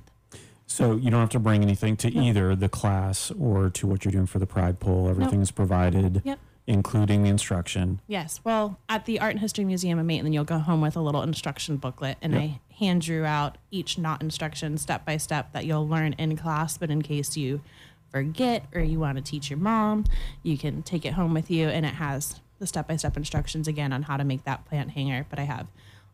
So you don't have to bring anything to No. either the class or to what you're doing for the Pride Pole. Everything's provided, Yep. including the instruction. Yes. Well, at the Art and History Museum in Maitland, you'll go home with a little instruction booklet, and Yep. I hand drew out each knot instruction step by step that you'll learn in class. But in case you forget or you want to teach your mom, you can take it home with you, and it has the step by step instructions again on how to make that plant hanger. But I have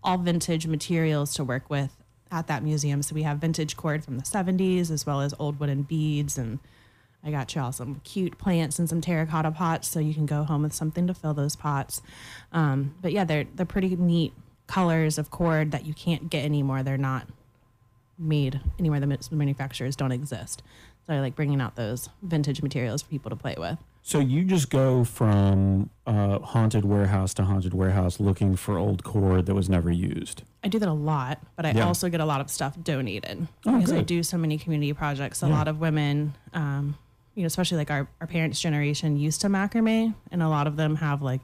all vintage materials to work with at that museum. So we have vintage cord from the 70s as well as old wooden beads and I got y'all some cute plants and some terracotta pots, so you can go home with something to fill those pots. Um, but yeah, they're they're pretty neat colors of cord that you can't get anymore. They're not made anywhere. The manufacturers don't exist. So I like bringing out those vintage materials for people to play with. So you just go from uh, haunted warehouse to haunted warehouse looking for old cord that was never used. I do that a lot, but I Yeah. also get a lot of stuff donated Oh, because I do so many community projects. A Yeah. lot of women, um, you know, especially like our, our parents' generation used to macrame, and a lot of them have like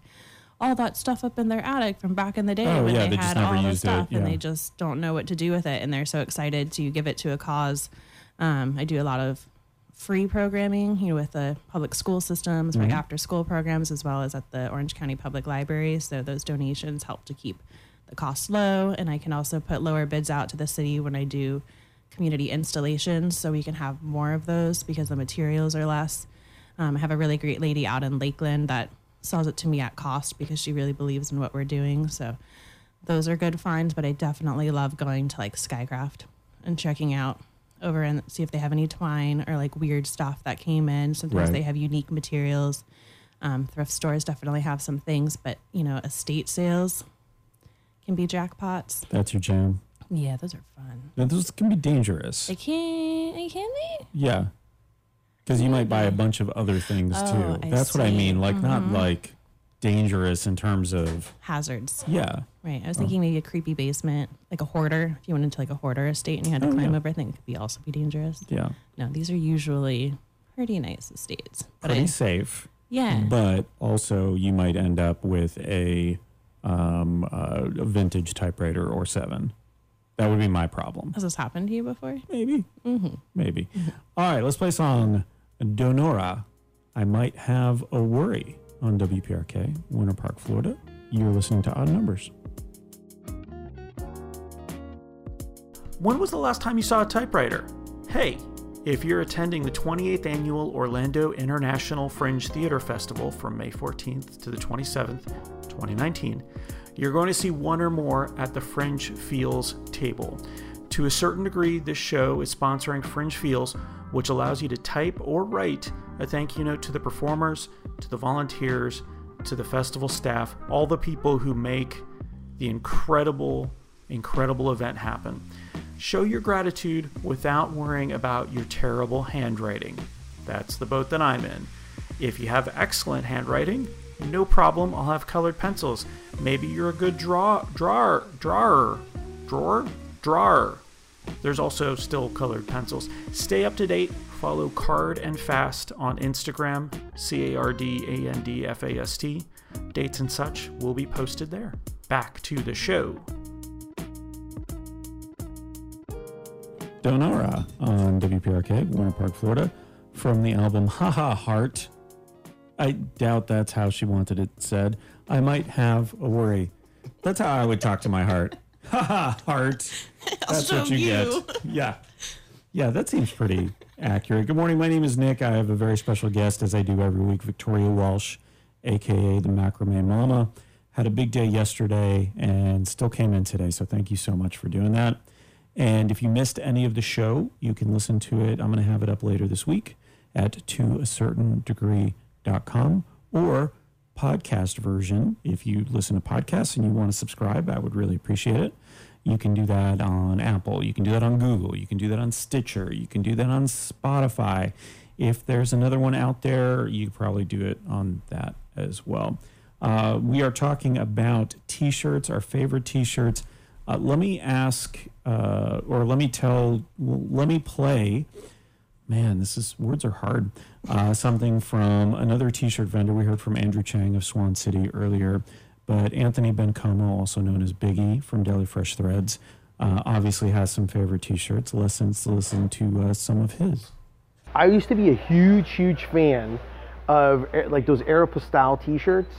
all that stuff up in their attic from back in the day Oh, when yeah, they they had all the used it, stuff and they just don't know what to do with it, and they're so excited to give it to a cause. Um, I do a lot of free programming, you know, with the public school systems, right Mhm. after school programs, as well as at the Orange County Public Library. So those donations help to keep the costs low, and I can also put lower bids out to the city when I do community installations, so we can have more of those because the materials are less. Um, I have a really great lady out in Lakeland that sells it to me at cost because she really believes in what we're doing. So those are good finds, but I definitely love going to like Skycraft and checking out over and see if they have any twine or like weird stuff that came in. Sometimes Right. they have unique materials. Um, thrift stores definitely have some things, but you know, estate sales can be jackpots. That's your jam. Yeah, those are fun. Now, those can be dangerous. They can, can they? Yeah. Because you might buy a bunch of other things Oh, too. I That's what I mean. Like, not Mhm. like dangerous in terms of, Hazards. yeah. Right. I was Oh. thinking maybe a creepy basement, like a hoarder. If you went into like a hoarder estate and you had to Oh, climb yeah. over, I think it could be also be dangerous. Yeah. No, these are usually pretty nice estates. But Pretty I, safe. yeah. But also, you might end up with a, um, uh, a vintage typewriter or seven. That would be my problem. Has this happened to you before? Maybe. Mm-hmm. Maybe. All right, let's play song Donora. I might have a worry on WPRK, Winter Park, Florida. You're listening to Odd Numbers. When was the last time you saw a typewriter? Hey, if you're attending the 28th annual Orlando International Fringe Theater Festival from May 14th to the 27th, 2019, you're going to see one or more at the Fringe Feels table. To a certain degree, this show is sponsoring Fringe Feels, which allows you to type or write a thank you note to the performers, to the volunteers, to the festival staff, all the people who make the incredible, incredible event happen. Show your gratitude without worrying about your terrible handwriting. That's the boat that I'm in. If you have excellent handwriting, no problem, I'll have colored pencils. Maybe you're a good draw drawer drawer drawer drawer. There's also still colored pencils. Stay up to date. Follow Card and Fast on Instagram, C A R D A N D F A S T. Dates and such will be posted there. Back to the show. Donora on WPRK, Winter Park, Florida, from the album Haha Heart. I doubt that's how she wanted it said. I might have a worry. That's how I would talk to my heart. Haha Heart. That's what you, you. get. Yeah. Yeah, that seems pretty accurate. Good morning. My name is Nick. I have a very special guest, as I do every week, Victoria Walsh, aka the Macrame Mama. Had a big day yesterday and still came in today. So thank you so much for doing that. And if you missed any of the show, you can listen to it. I'm going to have it up later this week at toacertaindegree.com or podcast version. If you listen to podcasts and you want to subscribe, I would really appreciate it. You can do that on Apple. You can do that on Google. You can do that on Stitcher. You can do that on Spotify. If there's another one out there, you probably do it on that as well. Uh, we are talking about t shirts, our favorite t shirts. Uh, let me ask, uh, or let me tell, let me play. Man, this is words are hard. Uh, something from another T-shirt vendor. We heard from Andrew Chang of Swan City earlier, but Anthony Bencomo, also known as Biggie from Daily Fresh Threads, uh, obviously has some favorite T-shirts. Let's listen to uh, some of his. I used to be a huge, huge fan of eh, like those Aeropostale T-shirts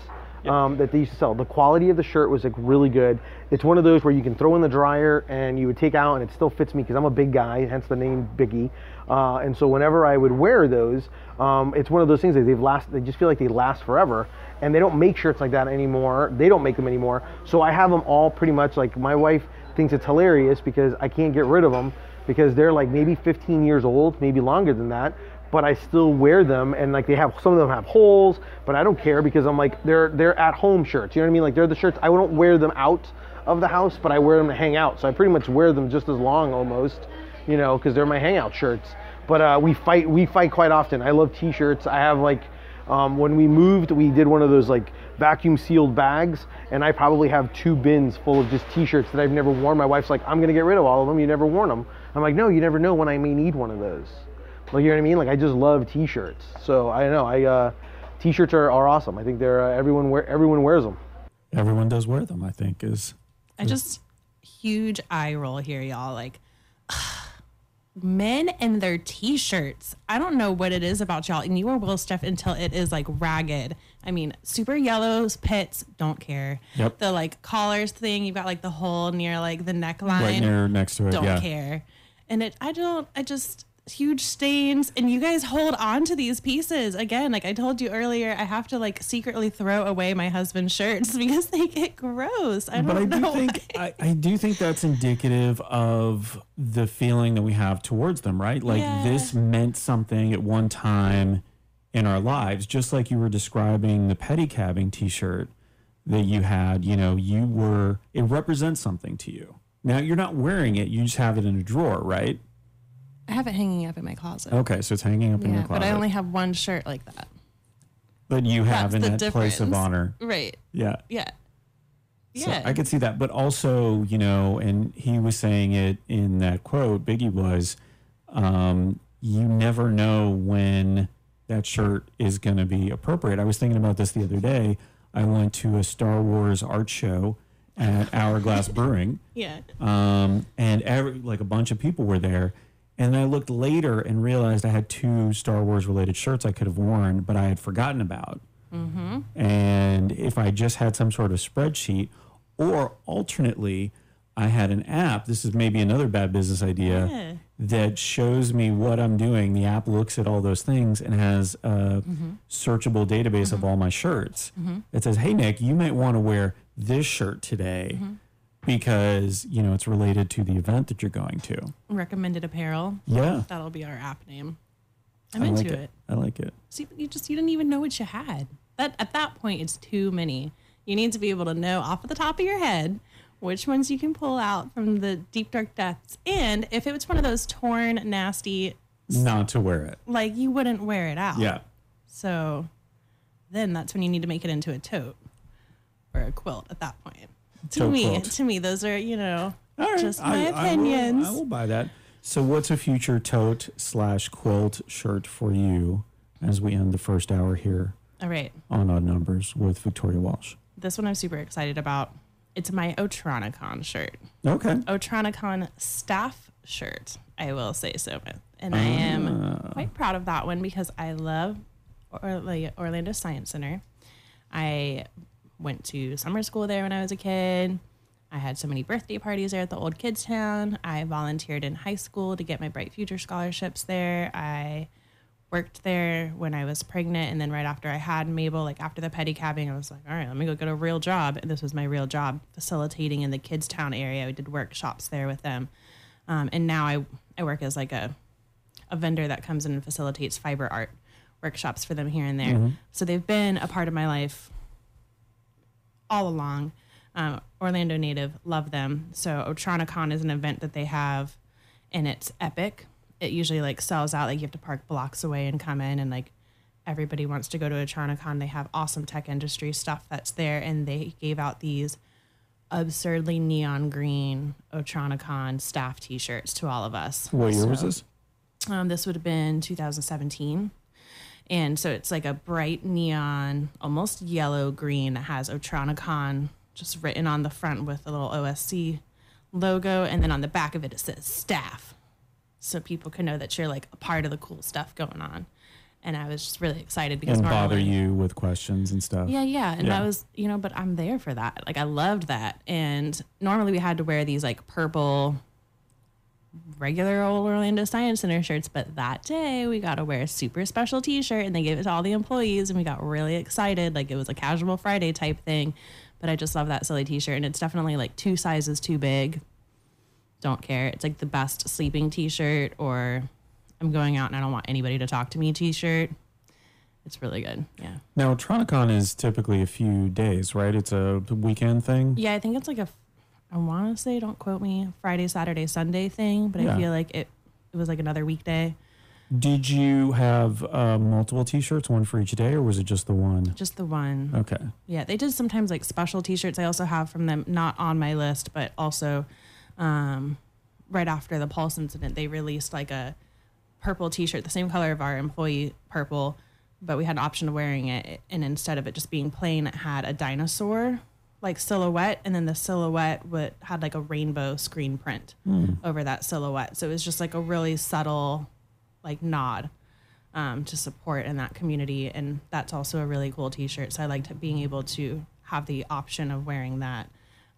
um, that they used to sell. The quality of the shirt was like really good. It's one of those where you can throw in the dryer and you would take out and it still fits me because I'm a big guy, hence the name Biggie. Uh, and so whenever I would wear those, um, it's one of those things that they've last. They just feel like they last forever. And they don't make shirts like that anymore. They don't make them anymore. So I have them all pretty much like my wife thinks it's hilarious because I can't get rid of them because they're like maybe 15 years old, maybe longer than that but I still wear them and like they have some of them have holes, but I don't care because I'm like they're they're at home shirts. You know what I mean? Like they're the shirts I don't wear them out of the house, but I wear them to hang out. So I pretty much wear them just as long almost, you know, because they're my hangout shirts. But uh, we fight we fight quite often. I love t-shirts. I have like um, when we moved, we did one of those like vacuum sealed bags, and I probably have two bins full of just t-shirts that I've never worn. My wife's like, I'm gonna get rid of all of them. You never worn them. I'm like, no, you never know when I may need one of those. Like you know what I mean? Like I just love T-shirts. So I know. I uh, T-shirts are, are awesome. I think they're uh, everyone wear everyone wears them. Everyone does wear them. I think is. I just huge eye roll here, y'all. Like men and their t-shirts. I don't know what it is about y'all, and you will wear stuff until it is like ragged. I mean, super yellows, pits, don't care. Yep. The like collars thing, you've got like the hole near like the neckline. Right near next to it. Don't yeah. care. And it, I don't, I just, huge stains and you guys hold on to these pieces again like i told you earlier i have to like secretly throw away my husband's shirts because they get gross i don't but I do think I, I do think that's indicative of the feeling that we have towards them, right? Like Yeah. this meant something at one time in our lives, just like you were describing the pedicabbing T-shirt that you had. You know, you were it represents something to you. Now you're not wearing it; you just have it in a drawer, right? I have it hanging up in my closet Okay, so it's hanging up in your yeah closet. but i only have one shirt like that but you have in That's that the place of difference. honor. right Yeah. yeah So yeah I could see that. But also, you know, and he was saying it in that quote, Biggie was, um, you never know when that shirt is going to be appropriate. I was thinking about this the other day. I went to a Star Wars art show at Hourglass Brewing, yeah um, and every, like a bunch of people were there. And then I looked later and realized I had two Star Wars related shirts I could have worn, but I had forgotten about. Mm-hmm. And if I just had some sort of spreadsheet, or alternately, I had an app. This is maybe another bad business idea Yeah. that shows me what I'm doing. The app looks at all those things and has a mm-hmm. searchable database of mm-hmm. all my shirts. It says, "Hey Nick, you might want to wear this shirt today." Because you know it's related to the event that you're going to. recommended apparel Yeah, that'll be our app name i'm I into like it. it. I like it. See, you just you didn't even know what you had. That at that point, it's too many. You need to be able to know off of the top of your head which ones you can pull out from the deep dark depths, and if it was one of those torn, nasty, Not to wear it. like you wouldn't wear it out. Yeah. So then that's when you need to make it into a tote or a quilt. At that point, to me, quilt. to me, those are you know right, just I- my I will- opinions. I will, buy that. So, what's a future tote slash quilt shirt for you as we end the first hour here All right. on Odd Numbers with Victoria Walsh? This one I'm super excited about. It's my Otronicon shirt. Okay. Otronicon staff shirt, I will say so. And I am Ah. quite proud of that one because I love Orla- Orlando Science Center. I went to summer school there when I was a kid. I had so many birthday parties there at the old kids town. I volunteered in high school to get my Bright Future scholarships there. I worked there when I was pregnant, and then right after I had Mabel, like after the pedicabbing, I was like, all right, let me go get a real job. And this was my real job, facilitating in the kids' town area. I did workshops there with them, um, and now I I work as like a a vendor that comes in and facilitates fiber art workshops for them here and there. So they've been a part of my life all along. Um, Orlando native, love them. So Otronicon is an event that they have, and it's epic. It usually like sells out. Like you have to park blocks away and come in, and like everybody wants to go to Otronicon. They have awesome tech industry stuff that's there, and they gave out these absurdly neon green Otronicon staff T-shirts to all of us. What year was this? Um, this would have been 2017. And so it's like a bright neon, almost yellow green that has Otronicon just written on the front with a little OSC logo. And then on the back of it, it says staff. So people can know that you're like a part of the cool stuff going on. And I was just really excited because And bother normally- you with questions and stuff. yeah, yeah. And Yeah. that was, you know, but I'm there for that. Like I loved that. And normally we had to wear these like purple regular old Orlando Science Center shirts, but that day we got to wear a super special t-shirt and they gave it to all the employees and we got really excited. Like it was a casual Friday type thing. But I just love that silly t-shirt and it's definitely like two sizes too big. Don't care. It's like the best sleeping t-shirt or I'm going out and I don't want anybody to talk to me t-shirt. It's really good. Yeah. Now, Tronicon is typically a few days, right? It's a weekend thing. Yeah, I think it's like a, I want to say, don't quote me, Friday, Saturday, Sunday thing, but Yeah. I feel like it, it was like another weekday, Did you have uh, multiple T-shirts, one for each day, or was it just the one? just the one. Okay. Yeah, they did sometimes like special T-shirts. I also have from them, not on my list, but also, um, right after the Pulse incident, they released like a purple T-shirt, the same color of our employee purple, but we had an option of wearing it, and instead of it just being plain, it had a dinosaur like silhouette, and then the silhouette would had like a rainbow screen print over that silhouette. So it was just like a really subtle, like nod um, to support in that community. And that's also a really cool T-shirt. So I liked being able to have the option of wearing that.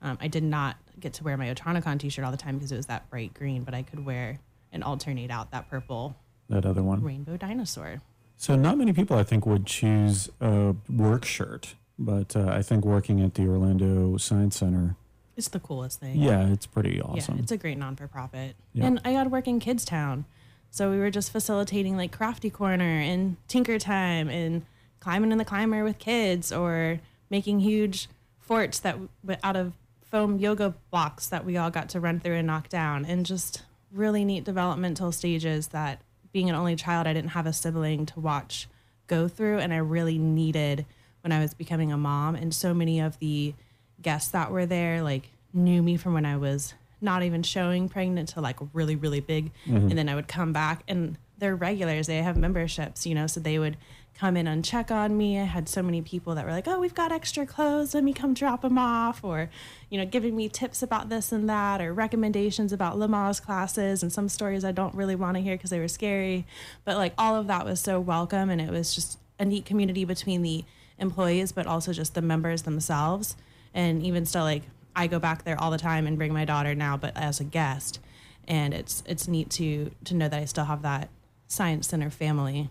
Um, I did not get to wear my Otronicon T-shirt all the time because it was that bright green, but I could wear and alternate out that purple That other one. rainbow dinosaur. So not many people, I think, would choose a work shirt, but uh, I think working at the Orlando Science Center, It's the coolest thing. yeah, it's pretty awesome. Yeah, it's a great non for profit. Yeah. And I got to work in Kids Town. So we were just facilitating like Crafty Corner and Tinker Time and climbing in the climber with kids or making huge forts that out of foam yoga blocks that we all got to run through and knock down and just really neat developmental stages that being an only child I didn't have a sibling to watch go through and I really needed when I was becoming a mom and so many of the guests that were there like knew me from when I was not even showing pregnant to like really really big mm-hmm. and then I would come back and they're regulars they have memberships you know so they would come in and check on me. I had so many people that were like oh we've got extra clothes let me come drop them off or you know giving me tips about this and that or recommendations about Lamaze classes and some stories I don't really want to hear because they were scary. But like all of that was so welcome and it was just a neat community between the employees but also just the members themselves and even still like I go back there all the time and bring my daughter now but as a guest and it's it's neat to to know that I still have that science center family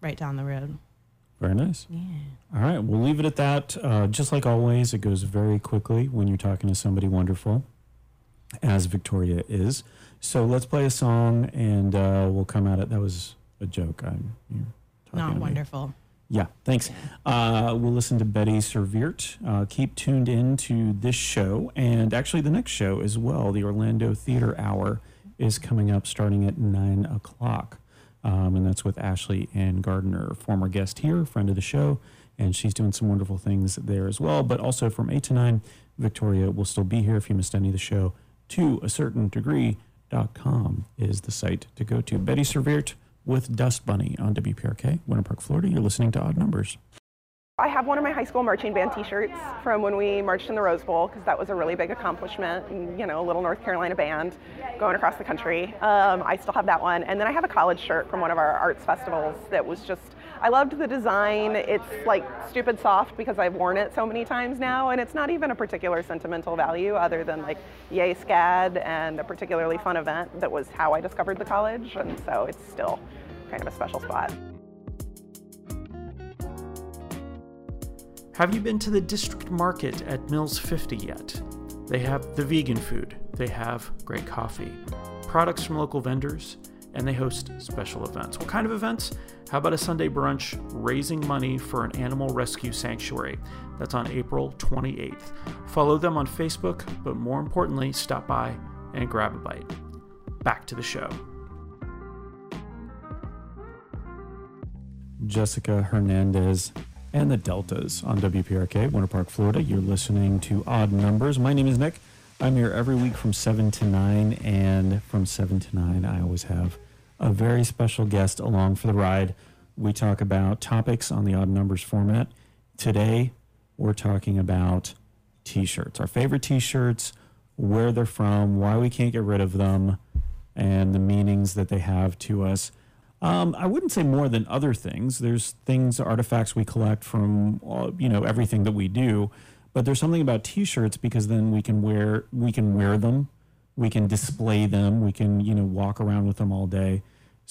right down the road Very nice. yeah All right, we'll leave it at that. Uh, just like always, it goes very quickly when you're talking to somebody wonderful, as Victoria is. So let's play a song, and uh, we'll come at it. That was a joke. I'm not wonderful Yeah, thanks. Uh, we'll listen to Bettie Serveert. Uh, keep tuned in to this show, and actually the next show as well. The Orlando Theater Hour is coming up starting at nine o'clock, um, and that's with Ashley Ann Gardner, former guest here, friend of the show, and she's doing some wonderful things there as well. But also from eight to nine, Victoria will still be here if you missed any of the show. To a certain degree. Dot com is the site to go to. Bettie Serveert with Dust Bunny on WPRK, Winter Park, Florida. You're listening to Odd Numbers. I have one of my high school marching band T-shirts from when we marched in the Rose Bowl because that was a really big accomplishment. You know, a little North Carolina band going across the country. Um, I still have that one, and then I have a college shirt from one of our arts festivals that was just. I loved the design. It's like stupid soft because I've worn it so many times now, and it's not even a particular sentimental value other than like yay SCAD and a particularly fun event that was how I discovered the college, and so it's still kind of a special spot. Have you been to the district market at Mills 50 yet? They have the vegan food, they have great coffee, products from local vendors, and they host special events. What kind of events? How about a Sunday brunch raising money for an animal rescue sanctuary? That's on April 28th. Follow them on Facebook, but more importantly, stop by and grab a bite. Back to the show. Jessica Hernandez and the Deltas on WPRK, Winter Park, Florida. You're listening to Odd Numbers. My name is Nick. I'm here every week from 7 to 9, and from 7 to 9, I always have a very special guest along for the ride. We talk about topics on the Odd Numbers format. Today, we're talking about t shirts, our favorite t shirts, where they're from, why we can't get rid of them, and the meanings that they have to us. Um, I wouldn't say more than other things. There's things, artifacts we collect from, uh, you know, everything that we do. But there's something about T-shirts because then we can wear we can wear them, we can display them, we can you know walk around with them all day.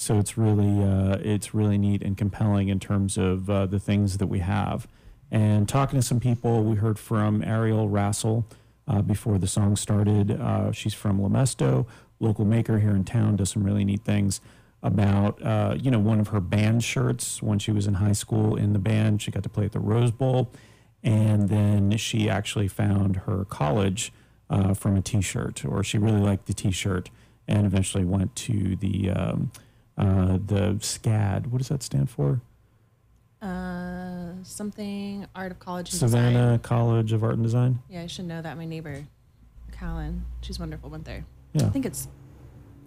So it's really uh, it's really neat and compelling in terms of uh, the things that we have. And talking to some people, we heard from Ariel Rassel uh, before the song started. Uh, she's from Lemesto, local maker here in town, does some really neat things about uh, you know one of her band shirts when she was in high school in the band. She got to play at the Rose Bowl and then she actually found her college uh, from a T-shirt, or she really liked the T-shirt, and eventually went to the um, uh, the SCAD. What does that stand for? Uh, something Art of College and Savannah Design. College of Art and Design. Yeah, I should know that. My neighbor, Callan, she's wonderful. Went there. Yeah. I think it's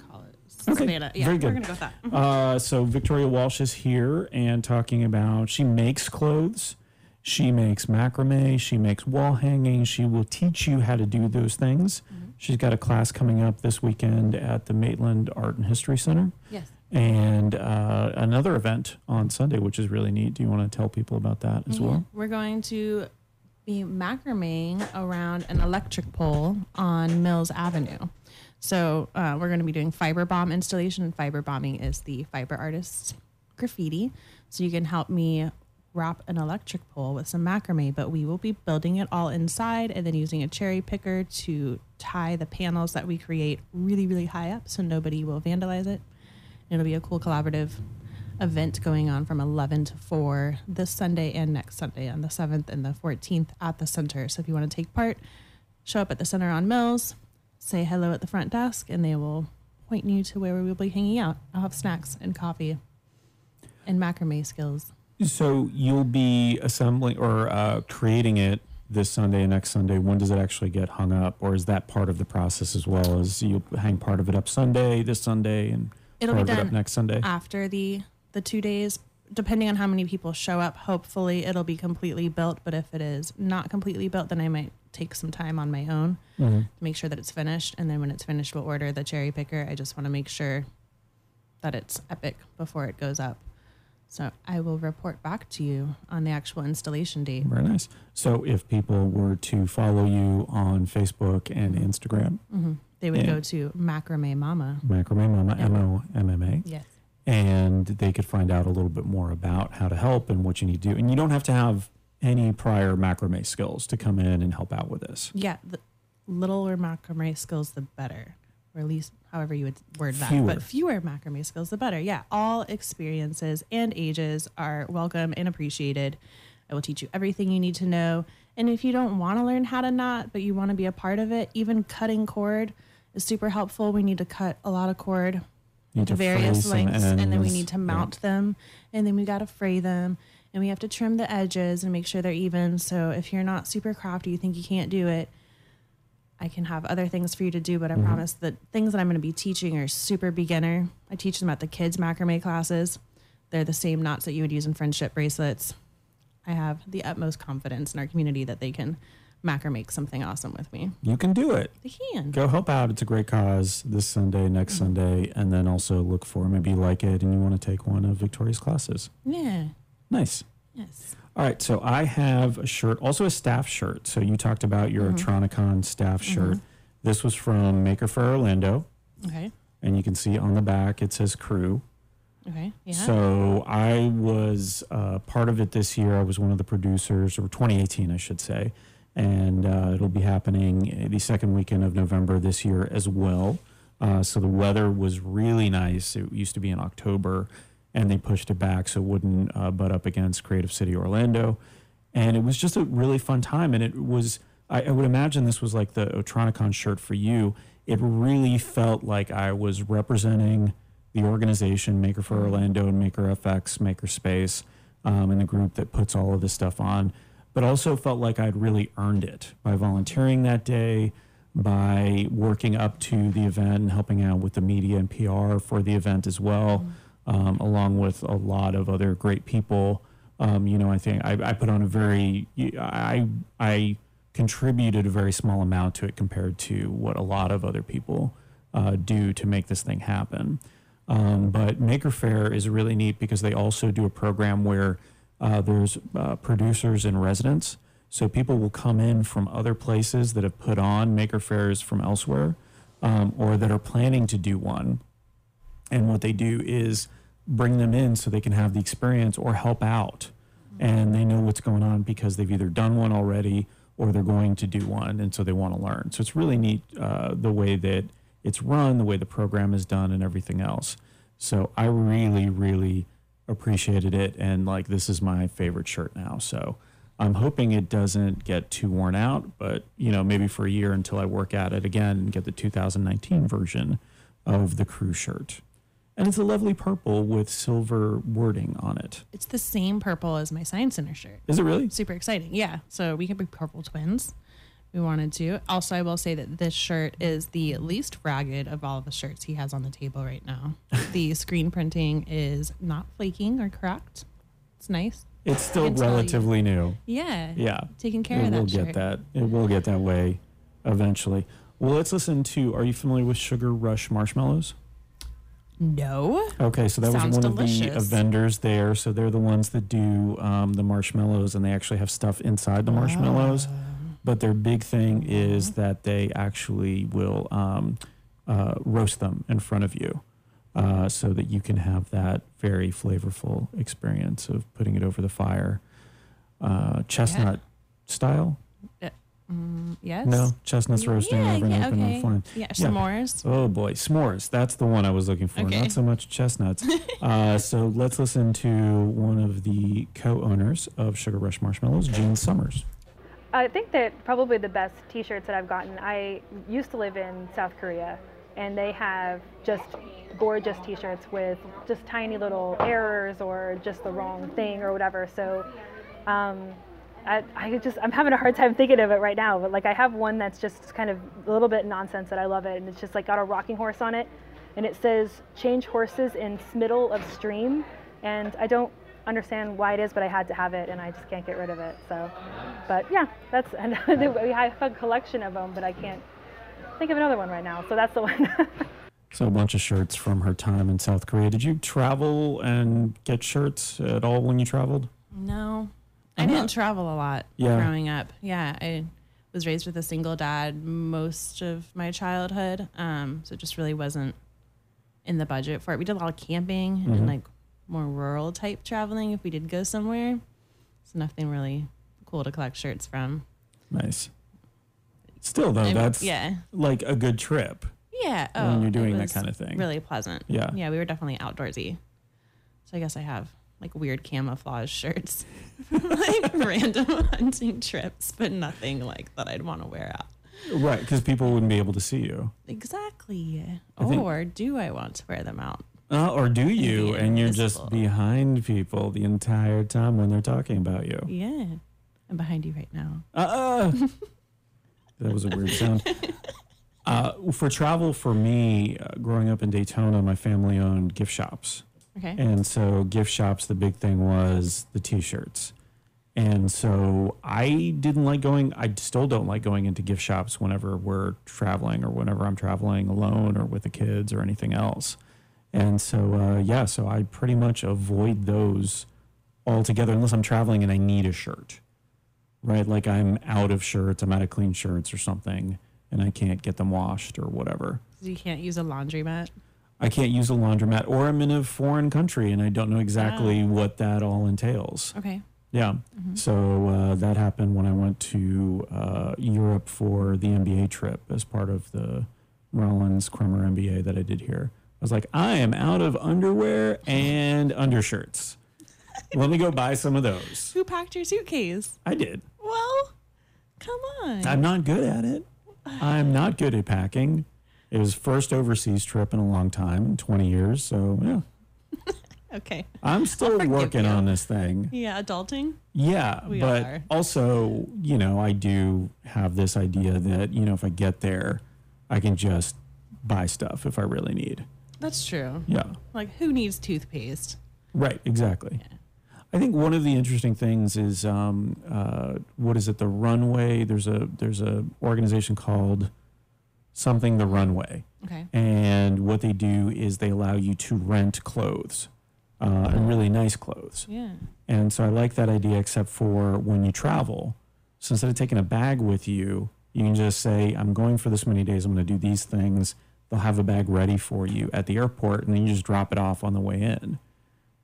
college. Okay, Savannah. Yeah, very we're gonna go with that. Uh, so Victoria Walsh is here and talking about she makes clothes, she makes macrame, she makes wall hanging. She will teach you how to do those things. She's got a class coming up this weekend at the Maitland Art and History Center, Yes. And uh, another event on Sunday, which is really neat. Do you want to tell people about that as Yeah, well? We're going to be macrameing around an electric pole on Mills Avenue. So uh, we're going to be doing fiber bomb installation, and fiber bombing is the fiber artist's graffiti. So you can help me wrap an electric pole with some macrame, but we will be building it all inside and then using a cherry picker to tie the panels that we create really, really high up so nobody will vandalize it. It'll be a cool collaborative event going on from 11 to 4 this Sunday and next Sunday on the 7th and the 14th at the center. So if you want to take part, show up at the center on Mills, say hello at the front desk, and they will point you to where we will be hanging out. I'll have snacks and coffee and macrame skills. So you'll be assembling or uh, creating it this Sunday and next Sunday. When does it actually get hung up, or is that part of the process as well? As you hang part of it up Sunday, this Sunday, and It'll be done next Sunday? after the the two days depending on how many people show up hopefully it'll be completely built but if it is not completely built then i might take some time on my own Mhm. to make sure that it's finished and then when it's finished we'll order the cherry picker i just want to make sure that it's epic before it goes up so i will report back to you on the actual installation date Very nice. So if people were to follow you on Facebook and Instagram, hmm they would go to macrame mama Macrame Mama. M O M M A, yes and they could find out a little bit more about how to help and what you need to do. And you don't have to have any prior macrame skills to come in and help out with this. Yeah, the littler macrame skills, the better, or at least however you would word that. Fewer. But fewer macrame skills, the better. Yeah, all experiences and ages are welcome and appreciated. I will teach you everything you need to know. And if you don't want to learn how to knot, but you want to be a part of it, even cutting cord is super helpful. We need to cut a lot of cord You need to to various lengths, and then we need to Yeah. mount them, and then we got to fray them, and we have to trim the edges and make sure they're even. So if you're not super crafty, you think you can't do it, I can have other things for you to do, but I Mm-hmm. promise the things that I'm going to be teaching are super beginner. I teach them at the kids macrame classes. They're the same knots that you would use in friendship bracelets. I have the utmost confidence in our community that they can macrame something awesome with me. You can do it. They can. Go help out. It's a great cause this Sunday, next Mm-hmm. Sunday, and then also look for maybe you like it and you want to take one of Victoria's classes. Yeah. Nice. Yes. All right, so I have a shirt, also a staff shirt. So you talked about your Mm-hmm. Otronicon staff shirt. This was from Maker Faire Orlando, Okay. and you can see on the back it says crew. Okay. Yeah. So I was uh, part of it this year. I was one of the producers, or 2018, I should say, and uh, it'll be happening the second weekend of November this year as well. Uh, so the weather was really nice. It used to be in October, and they pushed it back so it wouldn't uh, butt up against Creative City Orlando. And it was just a really fun time. And it was, I, I would imagine this was like the Otronicon shirt for you. It really felt like I was representing the organization Maker Faire Orlando and Maker FX, Maker Space. um, in the group that puts all of this stuff on, but also felt like I'd really earned it by volunteering that day, by working up to the event and helping out with the media and PR for the event as well, um, along with a lot of other great people. Um, you know, I think I, I put on a very, I, I contributed a very small amount to it compared to what a lot of other people uh, do to make this thing happen. Um, but Maker Faire is really neat because they also do a program where uh, there's uh, producers in residence. So people will come in from other places that have put on Maker Faires from elsewhere um, or that are planning to do one. And what they do is bring them in so they can have the experience or help out. And they know what's going on because they've either done one already or they're going to do one. And so they want to learn. So it's really neat uh, the way that it's run, the way the program is done, and everything else. So I really, really appreciated it. And like, this is my favorite shirt now. So I'm hoping it doesn't get too worn out, but you know, maybe for a year until I work at it again and get the 2019 version of the crew shirt. And it's a lovely purple with silver wording on it. It's the same purple as my Science Center shirt. Is it really? Super exciting. Yeah. So we could be purple twins. We wanted to. Also, I will say that this shirt is the least ragged of all the shirts he has on the table right now. the screen printing is not flaking or cracked. It's nice. It's still you. relatively new. Yeah. Yeah. Taking care it of that will shirt. get that. It will get that way eventually. Well, let's listen to. Are you familiar with Sugar Rush marshmallows? No. Okay, so that Sounds was one of the vendors there. So they're the ones that do um, the marshmallows, and they actually have stuff inside the marshmallows. But their big thing is that they actually will um, uh, roast them in front of you, uh, so that you can have that very flavorful experience of putting it over the fire, uh, chestnut style. Mm, yes. No, chestnuts roasting yeah, over and yeah, open okay. flame. Yeah, Yeah. s'mores. Oh boy, s'mores. That's the one I was looking for. Okay. Not so much chestnuts. uh, so let's listen to one of the co-owners of Sugar Rush Marshmallows, Gene Summers. I think that probably the best T-shirts that I've gotten. I used to live in South Korea, and they have just gorgeous T-shirts with just tiny little errors or just the wrong thing or whatever. So, um, I, I just I'm having a hard time thinking of it right now. But like I have one that's just kind of a little bit nonsense that I love it, and it's just like got a rocking horse on it, and it says change horses in middle of stream, and I don't understand why it is, but I had to have it, and I just can't get rid of it. So, but yeah, that's and we have a collection of them, but I can't think of another one right now. So that's the one. So a bunch of shirts from her time in South Korea. Did you travel and get shirts at all when you traveled? No. I didn't not- travel a lot Yeah. growing up. Yeah. I was raised with a single dad most of my childhood. Um, so it just really wasn't in the budget for it. We did a lot of camping Mm-hmm. and like more rural type traveling if we did go somewhere. So nothing really cool to collect shirts from. Nice. Still though, I mean, that's yeah. like a good trip. Yeah. when Oh, you're doing that kind of thing. Really pleasant. Yeah. Yeah. We were definitely outdoorsy. So I guess I have like weird camouflage shirts, like random hunting trips, but nothing like that I'd want to wear out. Right, because people wouldn't be able to see you. Exactly. I think- or do I want to wear them out? Uh, or do you? And you're just invisible. behind people the entire time when they're talking about you. Yeah. I'm behind you right now. Uh-uh. that was a weird sound. Uh, for travel, for me, uh, growing up in Daytona, my family owned gift shops. Okay. And so, gift shops, the big thing was the t shirts. And so, I didn't like going, I still don't like going into gift shops whenever we're traveling or whenever I'm traveling alone or with the kids or anything else. And so, uh, yeah, so I pretty much avoid those altogether unless I'm traveling and I need a shirt, right? Like I'm out of shirts, I'm out of clean shirts or something, and I can't get them washed or whatever. you can't use a laundromat. I can't use a laundromat, or I'm in a foreign country and I don't know exactly what that all entails. Okay. Yeah. So uh, that happened when I went to uh, Europe for the MBA trip as part of the Rollins Crummer MBA that I did here. I was like, I am out of underwear and undershirts. Let me go buy some of those. Who packed your suitcase? I did. Well, come on. I'm not good at it. I'm not good at packing. It was first overseas trip in a long time, 20 years. So yeah, Okay. I'm still working you. on this thing. Yeah, adulting. Yeah, We but are. also, you know, I do have this idea that, you know, if I get there, I can just buy stuff if I really need. That's true. Yeah. Like, who needs toothpaste? Right, exactly. Yeah. I think one of the interesting things is um, uh, what is it? The runway. There's a there's a organization called something the runway, Okay. and what they do is they allow you to rent clothes, uh, and really nice clothes. Yeah. And so I like that idea, except for when you travel. So instead of taking a bag with you, you can just say, I'm going for this many days. I'm going to do these things. They'll have a bag ready for you at the airport, and then you just drop it off on the way in.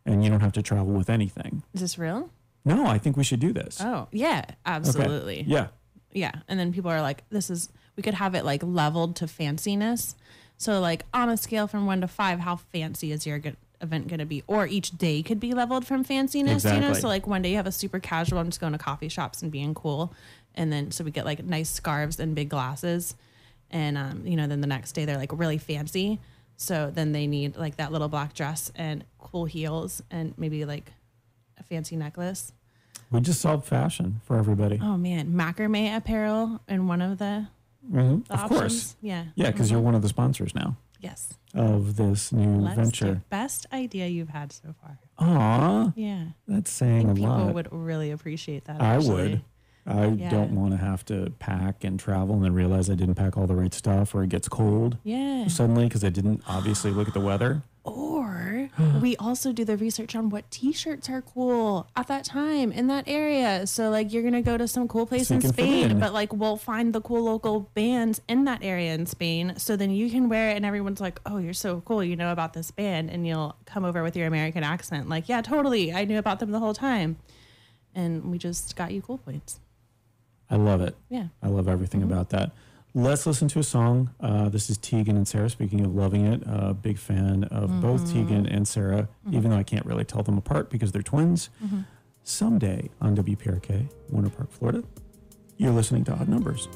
And you don't have to travel with anything. Is this real? No, I think we should do this. Oh, yeah, Okay. absolutely. Yeah. Yeah. And then people are like, this is, we could have it like leveled to fanciness. So, like, on a scale from one to five, how fancy is your g- event going to be? Or each day could be leveled from fanciness, you know? So, like, one day you have a super casual, I'm just going to coffee shops and being cool. And then, so we get like nice scarves and big glasses. And, um, you know, then the next day they're like really fancy. So then they need like that little black dress and cool heels and maybe like a fancy necklace. We just solved fashion for everybody. Oh man, macrame apparel in one of the, Mhm. the Of options. course. Yeah. Yeah, because you're one of the sponsors now Yes. of this new Let's venture. best idea you've had so far. Aw, Yeah. that's saying a people lot. would really appreciate that. I would. I Yeah. don't want to have to pack and travel and then realize I didn't pack all the right stuff or it gets cold Yeah. suddenly because I didn't obviously look at the weather. Or we also do the research on what t-shirts are cool at that time in that area. So like you're gonna go to some cool place So in Spain, in. but like we'll find the cool local bands in that area in Spain. So then you can wear it and everyone's like, Oh, you're so cool, you know about this band and you'll come over with your American accent, like, Yeah, totally. I knew about them the whole time. And we just got you cool points. I love it. Yeah. I love everything mm-hmm. about that. Let's listen to a song. Uh, this is Tegan and Sara. Speaking of loving it, a big fan of mm-hmm. both Tegan and Sara, mm-hmm. even though I can't really tell them apart because they're twins. Someday on WPRK, Winter Park, Florida, you're listening to Odd Numbers.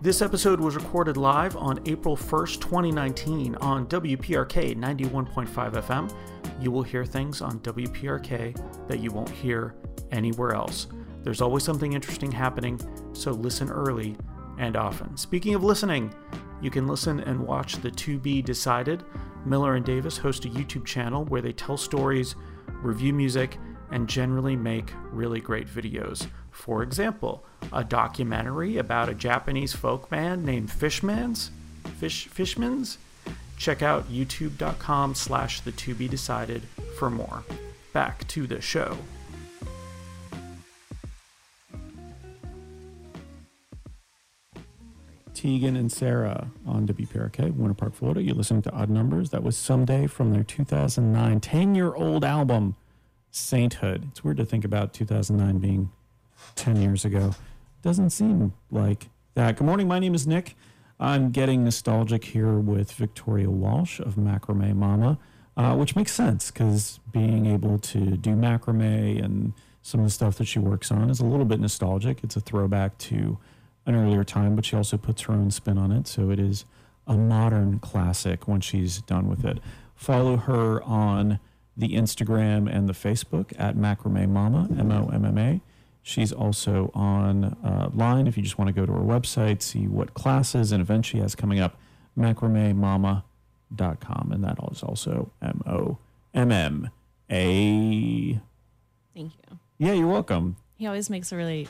This episode was recorded live on April 1st, 2019 on WPRK 91.5 FM. You will hear things on WPRK that you won't hear anywhere else. There's always something interesting happening, so listen early and often. Speaking of listening, you can listen and watch the To Be Decided. Miller and Davis host a YouTube channel where they tell stories, review music, and generally make really great videos. For example, a documentary about a Japanese folk band named Fishmans, Fish Fishmans. Check out youtube.com slash the to be decided for more. Back to the show. Tegan and Sara on WPRK, Winter Park, Florida. You're listening to Odd Numbers. That was Someday from their 2009 10 year old album, Sainthood. It's weird to think about 2009 being 10 years ago. Doesn't seem like that. Good morning. My name is Nick. I'm getting nostalgic here with Victoria Walsh of Macrame Mama, uh, which makes sense because being able to do macrame and some of the stuff that she works on is a little bit nostalgic. It's a throwback to an earlier time, but she also puts her own spin on it. So it is a modern classic when she's done with it. Follow her on the Instagram and the Facebook at Macrame Mama, M O M M A. She's also on uh, line if you just want to go to her website, see what classes and events she has coming up, macramemama.com. And that is also M O M M A. Thank you. Yeah, you're welcome. He always makes a really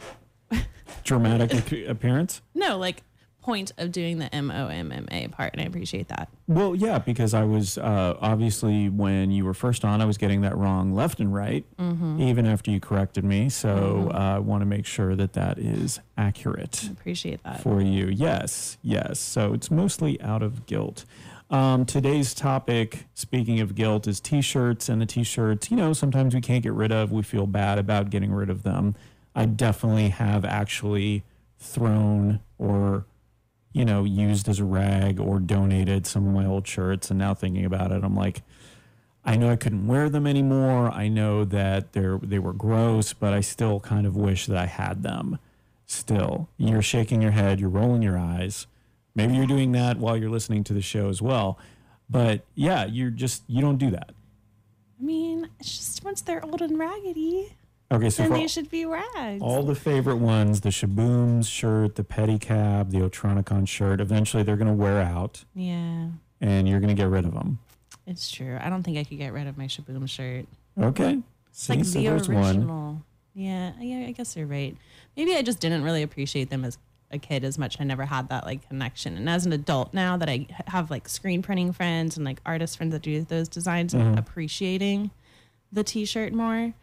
Dramatic appearance. no like point of doing the M O M M A part, and I appreciate that. Well, yeah, because I was uh, obviously when you were first on, I was getting that wrong left and right, even after you corrected me. So uh, I want to make sure that that is accurate Appreciate that. for you. Yes, yes. So it's mostly out of guilt. Um, today's topic, speaking of guilt, is t shirts. And the t shirts, you know, sometimes we can't get rid of. We feel bad about getting rid of them. I definitely have actually thrown or, you know, used as a rag or donated some of my old shirts. And now thinking about it, I'm like, I know I couldn't wear them anymore. I know that they're they were gross, but I still kind of wish that I had them. Still, you're shaking your head, you're rolling your eyes. Maybe you're doing that while you're listening to the show as well. But yeah, you're just you don't do that. I mean, it's just once they're old and raggedy, Okay, so then they should be rags. all the favorite ones, the Shaboom's shirt, the pedicab, the Otronicon shirt, eventually they're going to wear out yeah, and you're going to get rid of them. it's true. I don't think I could get rid of my Shaboom shirt. Okay. It's See, like so the there's one. original. Yeah, yeah, I guess you're right. Maybe I just didn't really appreciate them as a kid as much. I never had that like connection. And as an adult now that I have like screen printing friends and like artist friends that do those designs, Mm-hmm. I'm appreciating the t-shirt more.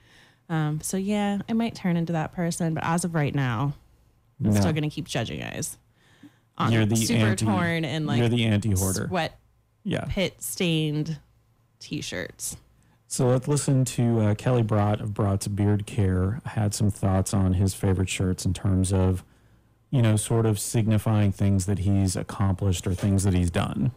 Um, so yeah, I might turn into that person, but as of right now, I'm No. still gonna keep judging guys. On You're the super anti- torn and like you're the anti-hoarder. sweat Yeah. pit stained t-shirts. So let's listen to uh, Kelly Brott of Brott's Beard Care. Had some thoughts on his favorite shirts in terms of, you know, sort of signifying things that he's accomplished or things that he's done.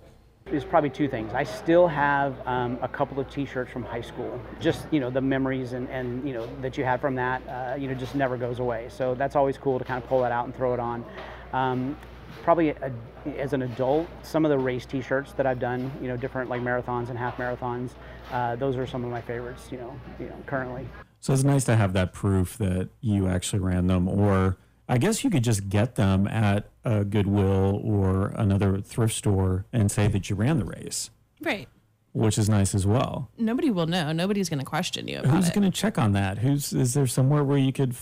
There's probably two things. I still have um, a couple of T-shirts from high school. Just you know the memories and, and you know that you had from that. Uh, you know just never goes away. So that's always cool to kind of pull that out and throw it on. Um, probably a, as an adult, some of the race T-shirts that I've done, you know, different like marathons and half marathons. Uh, those are some of my favorites. You know, you know currently. So it's nice to have that proof that you actually ran them, or I guess you could just get them at a Goodwill or another thrift store and say that you ran the race, Right. which is nice as well. Nobody will know. Nobody's gonna question you about it. Who's it. going to check on that? Who's is there somewhere where you could,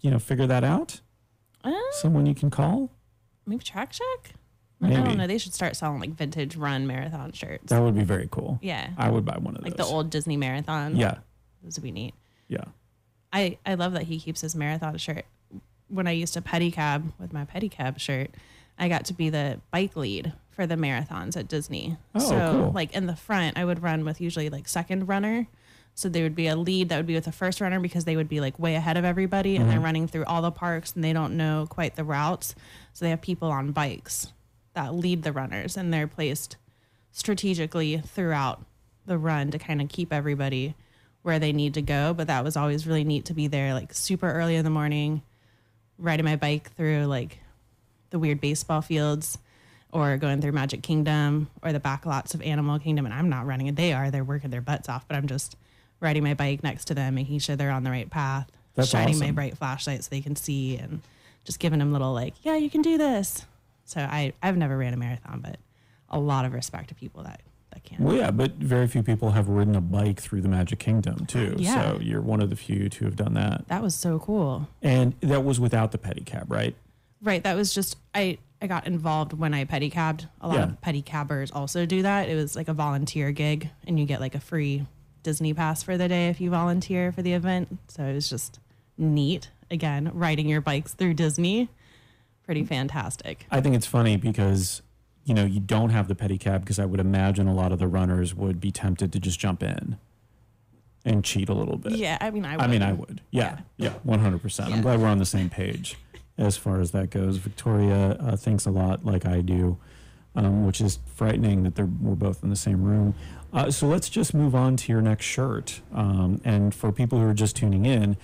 you know, figure that out? Uh, Someone you can call? maybe track check. I Maybe. don't know. They should start selling like vintage run marathon shirts. That would be very cool. yeah, I would buy one of like those. Like the old Disney marathon. Yeah, those would be neat. yeah. I I love that he keeps his marathon shirt. When I used to pedicab with my pedicab shirt, I got to be the bike lead for the marathons at Disney. Oh, so cool. like in the front, I would run with usually like second runner. So there would be a lead that would be with the first runner because they would be like way ahead of everybody and they're Mm-hmm. running through all the parks and they don't know quite the routes. So they have people on bikes that lead the runners and they're placed strategically throughout the run to kind of keep everybody where they need to go. But that was always really neat to be there like super early in the morning, riding my bike through like the weird baseball fields or going through Magic Kingdom or the back lots of Animal Kingdom. And I'm not running it. They are. They're working their butts off, but I'm just riding my bike next to them, making sure they're on the right path, That's shining my bright flashlight so they can see and just giving them little like, yeah, you can do this. So I, I've never ran a marathon, but a lot of respect to people that, that can. Well, yeah, but very few people have ridden a bike through the Magic Kingdom too. Yeah. So you're one of the few to have done that. That was so cool. And that was without the pedicab, right? Right. That was just I I got involved when I pedicabbed. A lot Yeah. of pedicabbers also do that. It was like a volunteer gig and you get like a free Disney pass for the day if you volunteer for the event. So it was just neat. Again, riding your bikes through Disney. Pretty mm. fantastic. I think it's funny because you know you don't have the pedicab because I would imagine a lot of the runners would be tempted to just jump in and cheat a little bit. Yeah, I mean I would. I mean, I would. Yeah, yeah, one hundred percent. I'm glad we're on the same page as far as that goes. Victoria uh, thinks a lot like I do, um, which is frightening that they're we're both in the same room. Uh, so let's just move on to your next shirt. Um, and for people who are just tuning in,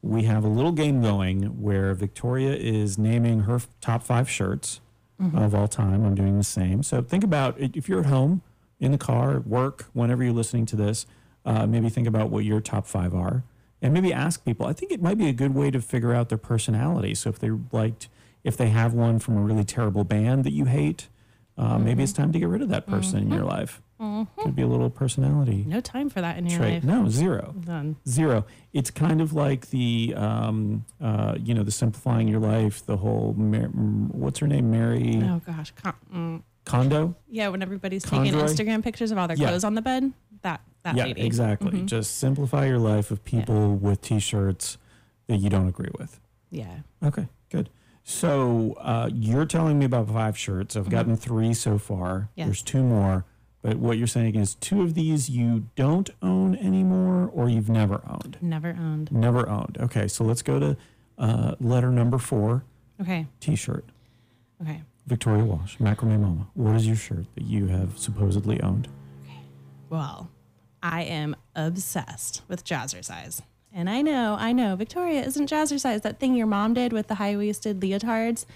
we have a little game going where Victoria is naming her f- top five shirts of all time. I'm doing the same. So think about if you're at home, in the car, at work, whenever you're listening to this, uh, maybe think about what your top five are and maybe ask people. I think it might be a good way to figure out their personality. So if they liked, if they have one from a really terrible band that you hate, uh, maybe it's time to get rid of that person in your life. Could be a little personality no time for that in your trait. life. No, zero. Done. Zero. It's kind of like the, um, uh, you know, the simplifying your life. The whole, Mar- mm, what's her name, Mary Oh gosh. Con- mm. Yeah, when everybody's taking Instagram pictures of all their Yeah. clothes on the bed. That that yeah, lady. exactly. Just simplify your life of people with T-shirts that you don't agree with. Yeah. Okay, good. So uh, you're telling me about five shirts. I've gotten three so far. Yes. There's two more. But what you're saying is two of these you don't own anymore, or you've never owned. Never owned. Never owned. Okay, so let's go to uh, letter number four, Okay. T-shirt. Okay. Victoria Walsh, Macrame Mama. What is your shirt that you have supposedly owned? Okay. Well, I am obsessed with jazzercise. And I know, I know, Victoria isn't jazzercise. That thing your mom did with the high waisted leotards,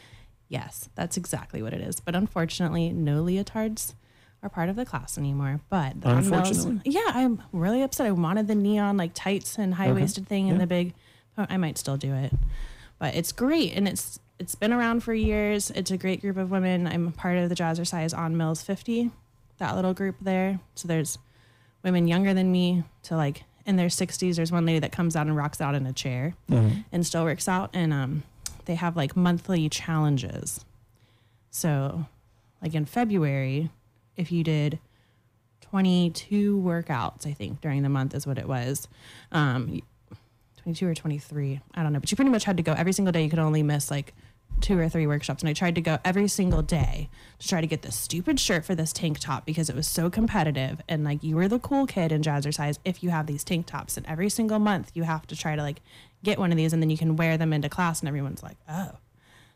Yes, that's exactly what it is. But unfortunately, no leotards are part of the class anymore. But the Unfortunately? yeah, I'm really upset. I wanted the neon like tights and high waisted thing and Yeah. the big. I might still do it, but it's great and it's it's been around for years. It's a great group of women. I'm part of the Jazzercise on Mills 50, that little group there. So there's women younger than me to like in their 60s. There's one lady that comes out and rocks out in a chair and still works out. And um, they have like monthly challenges. So, like in February, if you did 22 workouts, I think during the month is what it was. Um, 22 or 23, I don't know, but you pretty much had to go every single day. You could only miss like two or three workshops. And I tried to go every single day to try to get this stupid shirt for this tank top because it was so competitive. And like you were the cool kid in Jazzercise if you have these tank tops. And every single month you have to try to like get one of these and then you can wear them into class and everyone's like, oh,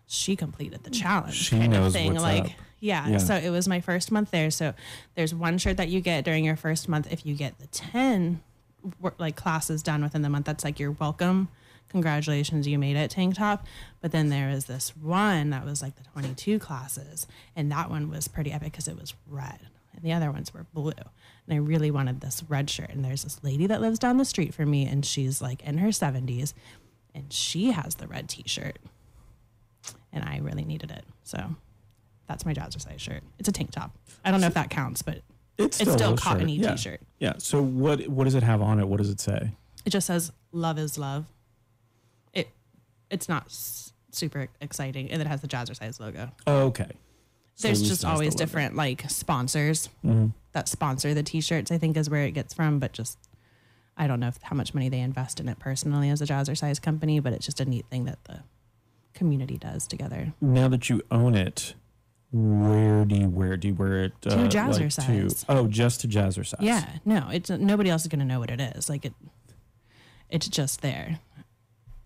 she completed the mm. challenge. She kind of knows thing. what's like, up. Yeah, Yeah. So it was my first month there. So there's one shirt that you get during your first month. If you get the 10 like classes done within the month, that's like your welcome. Congratulations, you made it, tank top. But then there is this one that was like the 22 classes. And that one was pretty epic because it was red. And the other ones were blue. And I really wanted this red shirt. And there's this lady that lives down the street from me, and she's like in her 70s, and she has the red t shirt and I really needed it. So that's my jazzercise shirt. It's a tank top. I don't know if that counts, but It's It's still, still a cottony yeah. t-shirt. Yeah. So what what does it have on it? What does it say? it just says "Love is love." It it's not s- super exciting, and it has the jazzercise logo. Oh, okay. So There's just has the always different like sponsors Mm-hmm. that sponsor the t-shirts. I think is where it gets from, but just I don't know if, how much money they invest in it personally as a jazzercise company, but it's just a neat thing that the community does together. Now that you own it, where do you wear? Do you wear it uh, like Jazzercise. oh, just to jazzercise. Yeah, no, it's nobody else is going to know what it is. Like it, it's just there.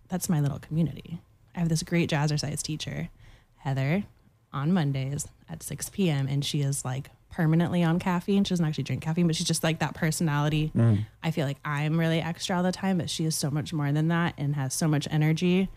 That's my little community. I have this great jazzercise teacher, Heather, on Mondays at 6 p.m. and she is like permanently on caffeine. She doesn't actually drink caffeine, but she's just like that personality. I feel like I'm really extra all the time, but she is so much more than that and has so much energy.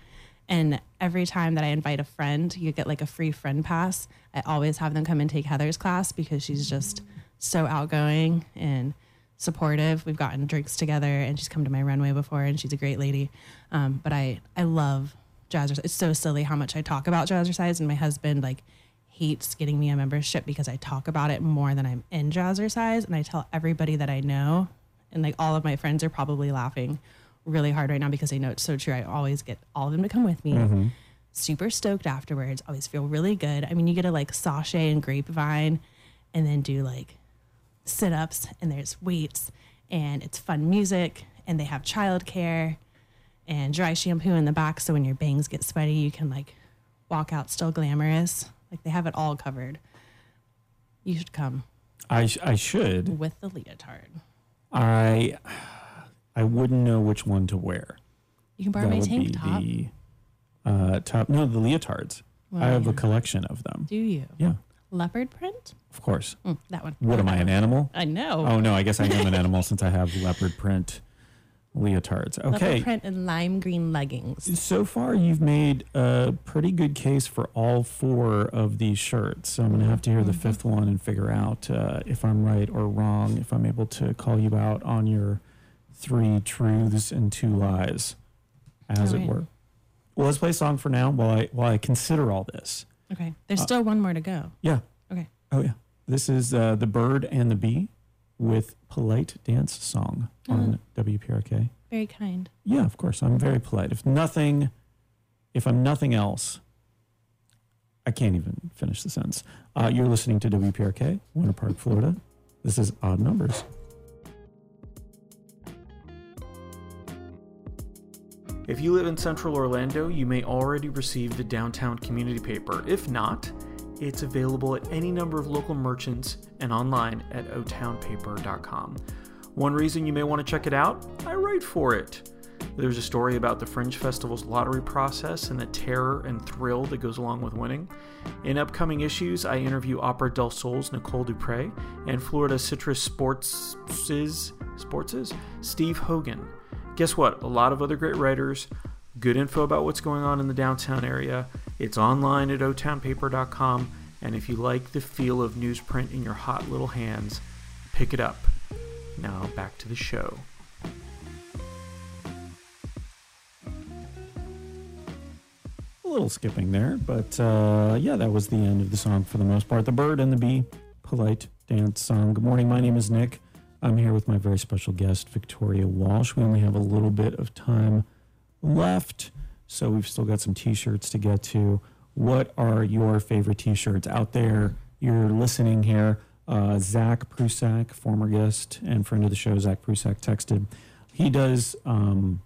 And every time that I invite a friend, you get like a free friend pass. I always have them come and take Heather's class because she's just so outgoing and supportive. We've gotten drinks together and she's come to my runway before and she's a great lady. Um, but I, I love jazzercise. It's so silly how much I talk about jazzercise and my husband like hates getting me a membership because I talk about it more than I'm in jazzercise. And I tell everybody that I know and like all of my friends are probably laughing really hard right now because I know it's so true. I always get all of them to come with me. Mm-hmm. Super stoked afterwards. Always feel really good. I mean, you get to like sashay and grapevine and then do like sit ups and there's weights and it's fun music and they have childcare and dry shampoo in the back. So when your bangs get sweaty, you can like walk out still glamorous. Like they have it all covered. You should come I sh- I should. with the leotard. I I wouldn't know which one to wear. You can borrow that my would tank be top. the uh, top. No, the leotards. Well, I have a collection of them. Do you? Yeah, Leopard print? of course. Mm, that one. What am I, an animal? I know. Oh no, I guess I am an animal since I have leopard print leotards. Leopard Okay. print and lime green leggings. So far, you've made a pretty good case for all four of these shirts. So I'm going to have to hear Mm-hmm. the fifth one and figure out uh, if I'm right or wrong, if I'm able to call you out on your three truths and two lies, as All it were. Well, let's play a song for now while I while I consider all this. Okay. There's still one more to go. Yeah. Okay. Oh yeah. This is uh, the bird and the bee with polite dance song on WPRK. Very kind. Yeah, of course. I'm very polite. If nothing, if I'm nothing else, I can't even finish the sentence. Uh, you're listening to WPRK, Winter Park, Florida. This is Odd Numbers. If you live in central Orlando, you may already receive the downtown community paper. If not, it's available at any number of local merchants and online at otownpaper.com. One reason you may want to check it out, I write for it. There's a story about the Fringe Festival's lottery process and the terror and thrill that goes along with winning. In upcoming issues, I interview Opera del Sol's Nicole Dupre and Florida Citrus Sports' Sports' Steve Hogan. Guess what? A lot of other great writers, good info about what's going on in the downtown area, It's online at otownpaper.com, and if you like the feel of newsprint in your hot little hands, pick it up. Now back to the show. A little skipping there, but uh, yeah, that was the end of the song for the most part. The bird and the bee, polite dance song. Good morning, my name is Nick. I'm here with my very special guest, Victoria Walsh. We only have a little bit of time left, so we've still got some t shirts to get to. What are your favorite t shirts out there? You're listening here. Uh, Zach Prusak, former guest and friend of the show, Zach Prusak, texted. He does um,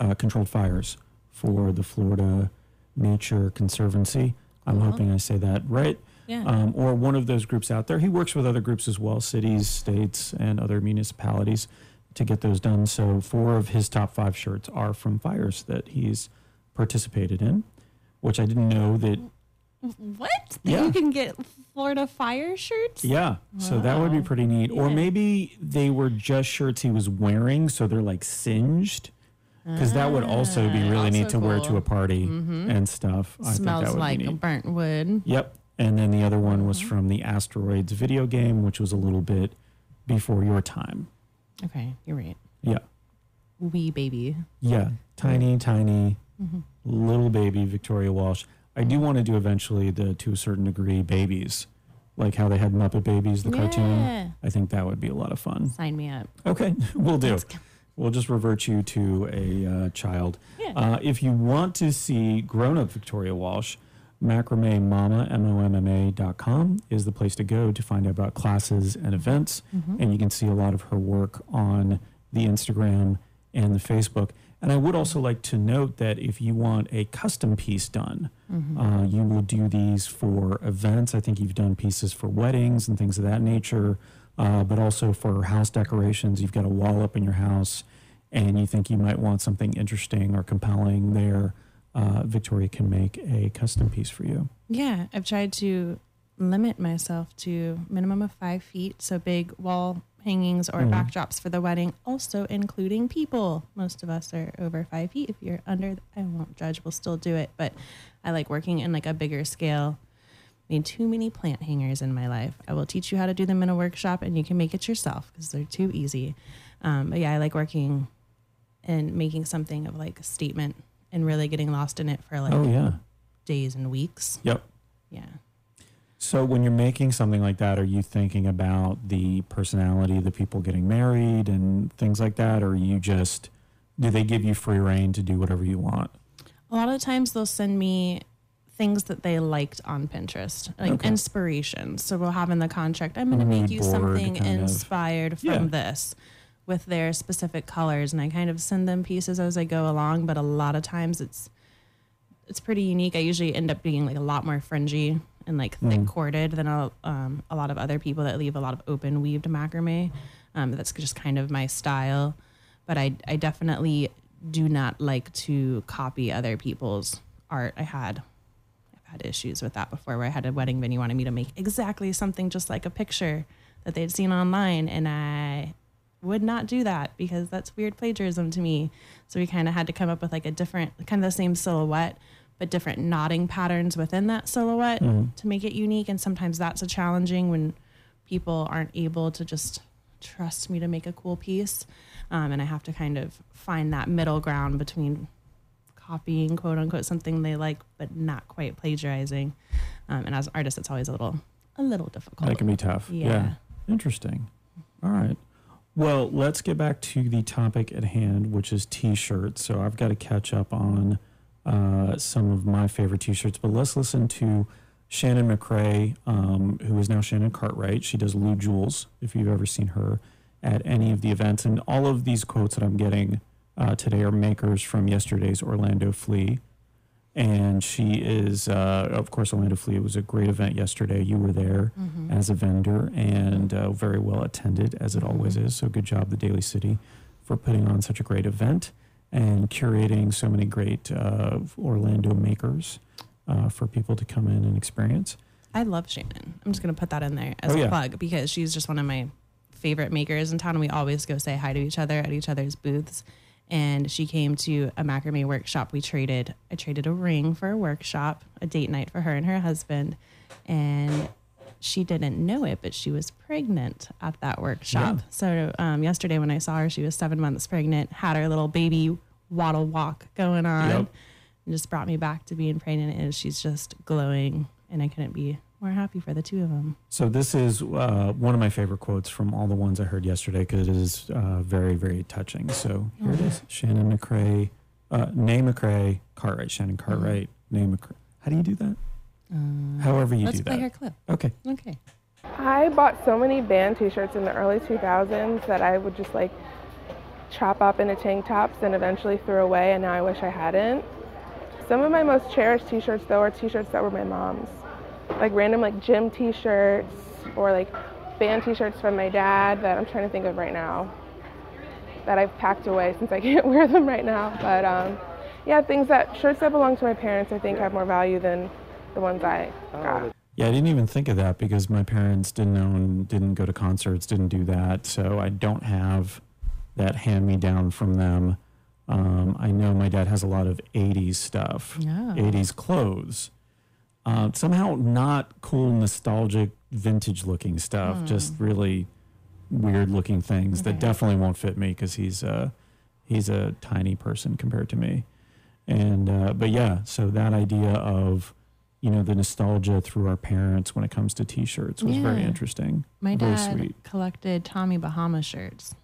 uh, controlled fires for the Florida Nature Conservancy. I'm Cool. hoping I say that right. Yeah. Um, or one of those groups out there. He works with other groups as well, cities, states, and other municipalities to get those done. So, four of his top five shirts are from fires that he's participated in, which I didn't know that. What? Yeah. You can get Florida Fire shirts? Yeah, so that would be pretty neat. Or maybe they were just shirts he was wearing, so they're like singed. Because that would also be Ah, really neat also to wear to a party Mhm. and stuff. I think that Smells would like be neat. burnt wood. Yep. And then the other one was Mm-hmm. from the Asteroids video game, which was a little bit before your time. Okay, you're right. Yeah. Wee baby. Yeah. Tiny, tiny, Mhm. little baby Victoria Walsh. I do want to do eventually the, to a certain degree, babies, like how they had Muppet Babies, the Yeah. cartoon. I think that would be a lot of fun. Sign me up. Okay, we'll do. We'll just revert you to a uh, child. Yeah. Uh, if you want to see grown up Victoria Walsh, macrame mama, M-O-M-M-A dot com is the place to go to find out about classes and events. Mhm. And you can see a lot of her work on the Instagram and the Facebook. And I would also like to note that if you want a custom piece done, Mhm. uh, you will do these for events. I think you've done pieces for weddings and things of that nature, uh, but also for house decorations. You've got a wall up in your house and you think you might want something interesting or compelling there. Uh, Victoria can make a custom piece for you. Yeah, I've tried to limit myself to minimum of five feet, so big wall hangings or Mhm. backdrops for the wedding, also including people. Most of us are over five feet. If you're under, I won't judge. We'll still do it, but I like working in like a bigger scale. I Made too many plant hangers in my life. I will teach you how to do them in a workshop, and you can make it yourself because they're too easy. Um, but yeah, I like working and making something of like a statement and really getting lost in it for like oh, yeah. days and weeks. Yep. Yeah. So when you're making something like that, are you thinking about the personality of the people getting married and things like that? Or are you just, do they give you free reign to do whatever you want? A lot of times they'll send me things that they liked on Pinterest, like Okay. inspirations. So we'll have in the contract, I'm going to mm-hmm. make you something kind of. inspired from Yeah. this with their specific colors. And I kind of send them pieces as I go along, but a lot of times it's it's pretty unique. I usually end up being like a lot more fringy and like thick Mm. corded than a, um, a lot of other people that leave a lot of open weaved macrame. Um, that's just kind of my style. But I, I definitely do not like to copy other people's art. I had I've had issues with that before where I had a wedding venue wanted me to make exactly something just like a picture that they'd seen online and I would not do that because that's weird plagiarism to me. So we kind of had to come up with like a different kind of the same silhouette but different knotting patterns within that silhouette Mhm. to make it unique and sometimes that's a challenging when people aren't able to just trust me to make a cool piece um, and i have to kind of find that middle ground between copying quote unquote something they like but not quite plagiarizing um, and as an artist it's always a little a little difficult That can be tough. Yeah. yeah. Interesting. All right. Well, let's get back to the topic at hand, which is t-shirts. So I've got to catch up on uh, some of my favorite t-shirts, but let's listen to Shannon McCrae, um, who is now Shannon Cartwright. She does Lou Jules, if you've ever seen her at any of the events. And all of these quotes that I'm getting uh, today are makers from yesterday's Orlando Flea. And she is, uh, of course, Orlando Flea. It was a great event yesterday. You were there Mhm. as a vendor and uh, very well attended, as it always is. So, good job, the Daily City, for putting on such a great event and curating so many great uh, Orlando makers uh, for people to come in and experience. I love Shannon. I'm just gonna put that in there as Oh, a yeah. plug because she's just one of my favorite makers in town. And we always go say hi to each other at each other's booths. And she came to a macrame workshop. We traded, I traded a ring for a workshop, a date night for her and her husband. And she didn't know it, but she was pregnant at that workshop. Yeah. So um, yesterday when I saw her, she was seven months pregnant, had her little baby waddle walk going on, Yep. and just brought me back to being pregnant. And she's just glowing, and I couldn't be more happy for the two of them. So this is uh, one of my favorite quotes from all the ones I heard yesterday because it is uh, very, very touching. So here it is: Shannon McCrae, uh, née McCrae, Cartwright, Shannon Cartwright, Nay McCrae. How do you do that? However you do that. Let's do play that. her clip. Okay. Okay. I bought so many band t-shirts in the early 2000s that I would just like chop up into tank tops and eventually throw away and now I wish I hadn't. Some of my most cherished t-shirts though are t-shirts that were my mom's. Like random like gym t-shirts or like band t-shirts from my dad that I'm trying to think of right now that I've packed away since I can't wear them right now. But um, yeah, things that shirts that belong to my parents I think have more value than the ones I got. Yeah, I didn't even think of that because my parents didn't own, didn't go to concerts, didn't do that. So I don't have that hand me down from them. Um, I know my dad has a lot of 80s stuff, Yeah. 80s clothes. Uh, somehow not cool, nostalgic, vintage looking stuff, just really weird looking things that definitely won't fit me because he's, uh, he's a tiny person compared to me. And, uh, but yeah, so that idea of, you know, the nostalgia through our parents when it comes to t-shirts was very interesting. My very dad sweet. collected Tommy Bahama shirts.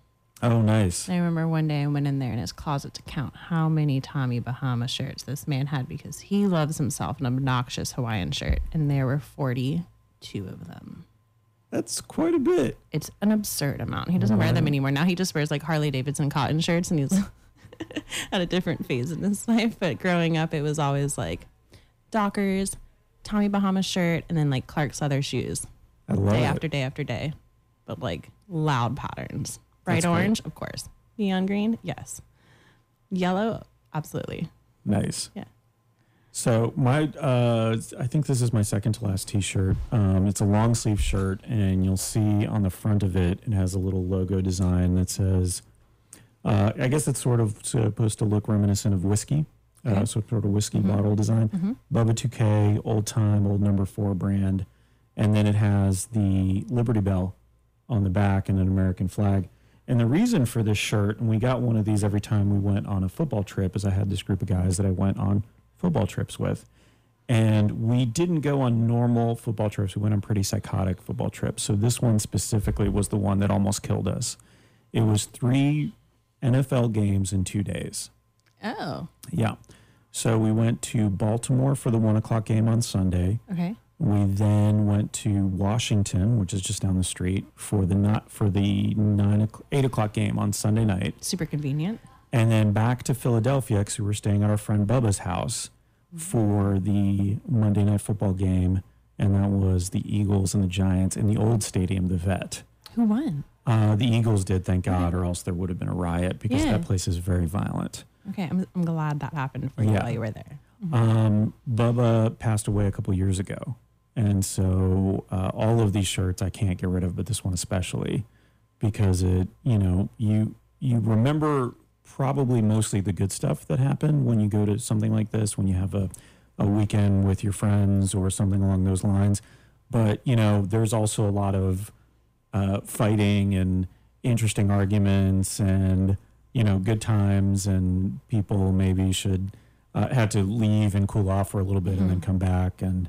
Oh, nice. I remember one day I went in there in his closet to count how many Tommy Bahama shirts this man had because he loves himself an obnoxious Hawaiian shirt, and there were 42 of them. That's quite a bit. It's an absurd amount. He doesn't wear them anymore. Now he just wears like Harley Davidson cotton shirts, and he's at a different phase in his life. But growing up, it was always like Dockers, Tommy Bahama shirt, and then like Clark's leather shoes I love day it. after day after day, but like loud patterns. Bright That's great. orange, of course. Neon green, yes. Yellow, absolutely. Nice. Yeah. So my, uh, I think this is my second to last T-shirt. Um, it's a long sleeve shirt, and you'll see on the front of it, it has a little logo design that says, uh, I guess it's sort of supposed to look reminiscent of whiskey, uh, so sort of whiskey bottle design. Bubba 2K, old time, old number four brand, and then it has the Liberty Bell on the back and an American flag. And the reason for this shirt, and we got one of these every time we went on a football trip, is I had this group of guys that I went on football trips with. And we didn't go on normal football trips. We went on pretty psychotic football trips. So this one specifically was the one that almost killed us. It was three NFL games in two days. Oh, Yeah. So we went to Baltimore for the one o'clock game on Sunday. okay. We then went to Washington, which is just down the street, for the not for the nine o'clock, eight o'clock game on Sunday night, Super convenient. and then back to Philadelphia because we were staying at our friend Bubba's house for the Monday night football game, and that was the Eagles and the Giants in the old stadium, the Vet. Who won? Uh, the Eagles did, thank God, or else there would have been a riot because Yeah. that place is very violent. Okay, I'm, I'm glad that happened for you Yeah. while you were there. Um, Bubba passed away a couple years ago, and so uh, all of these shirts I can't get rid of, but this one especially because it, you know, you you remember probably mostly the good stuff that happened when you go to something like this, when you have a a weekend with your friends or something along those lines. But you know, there's also a lot of uh, fighting and interesting arguments and you know good times and people maybe should uh, had to leave and cool off for a little bit and then come back and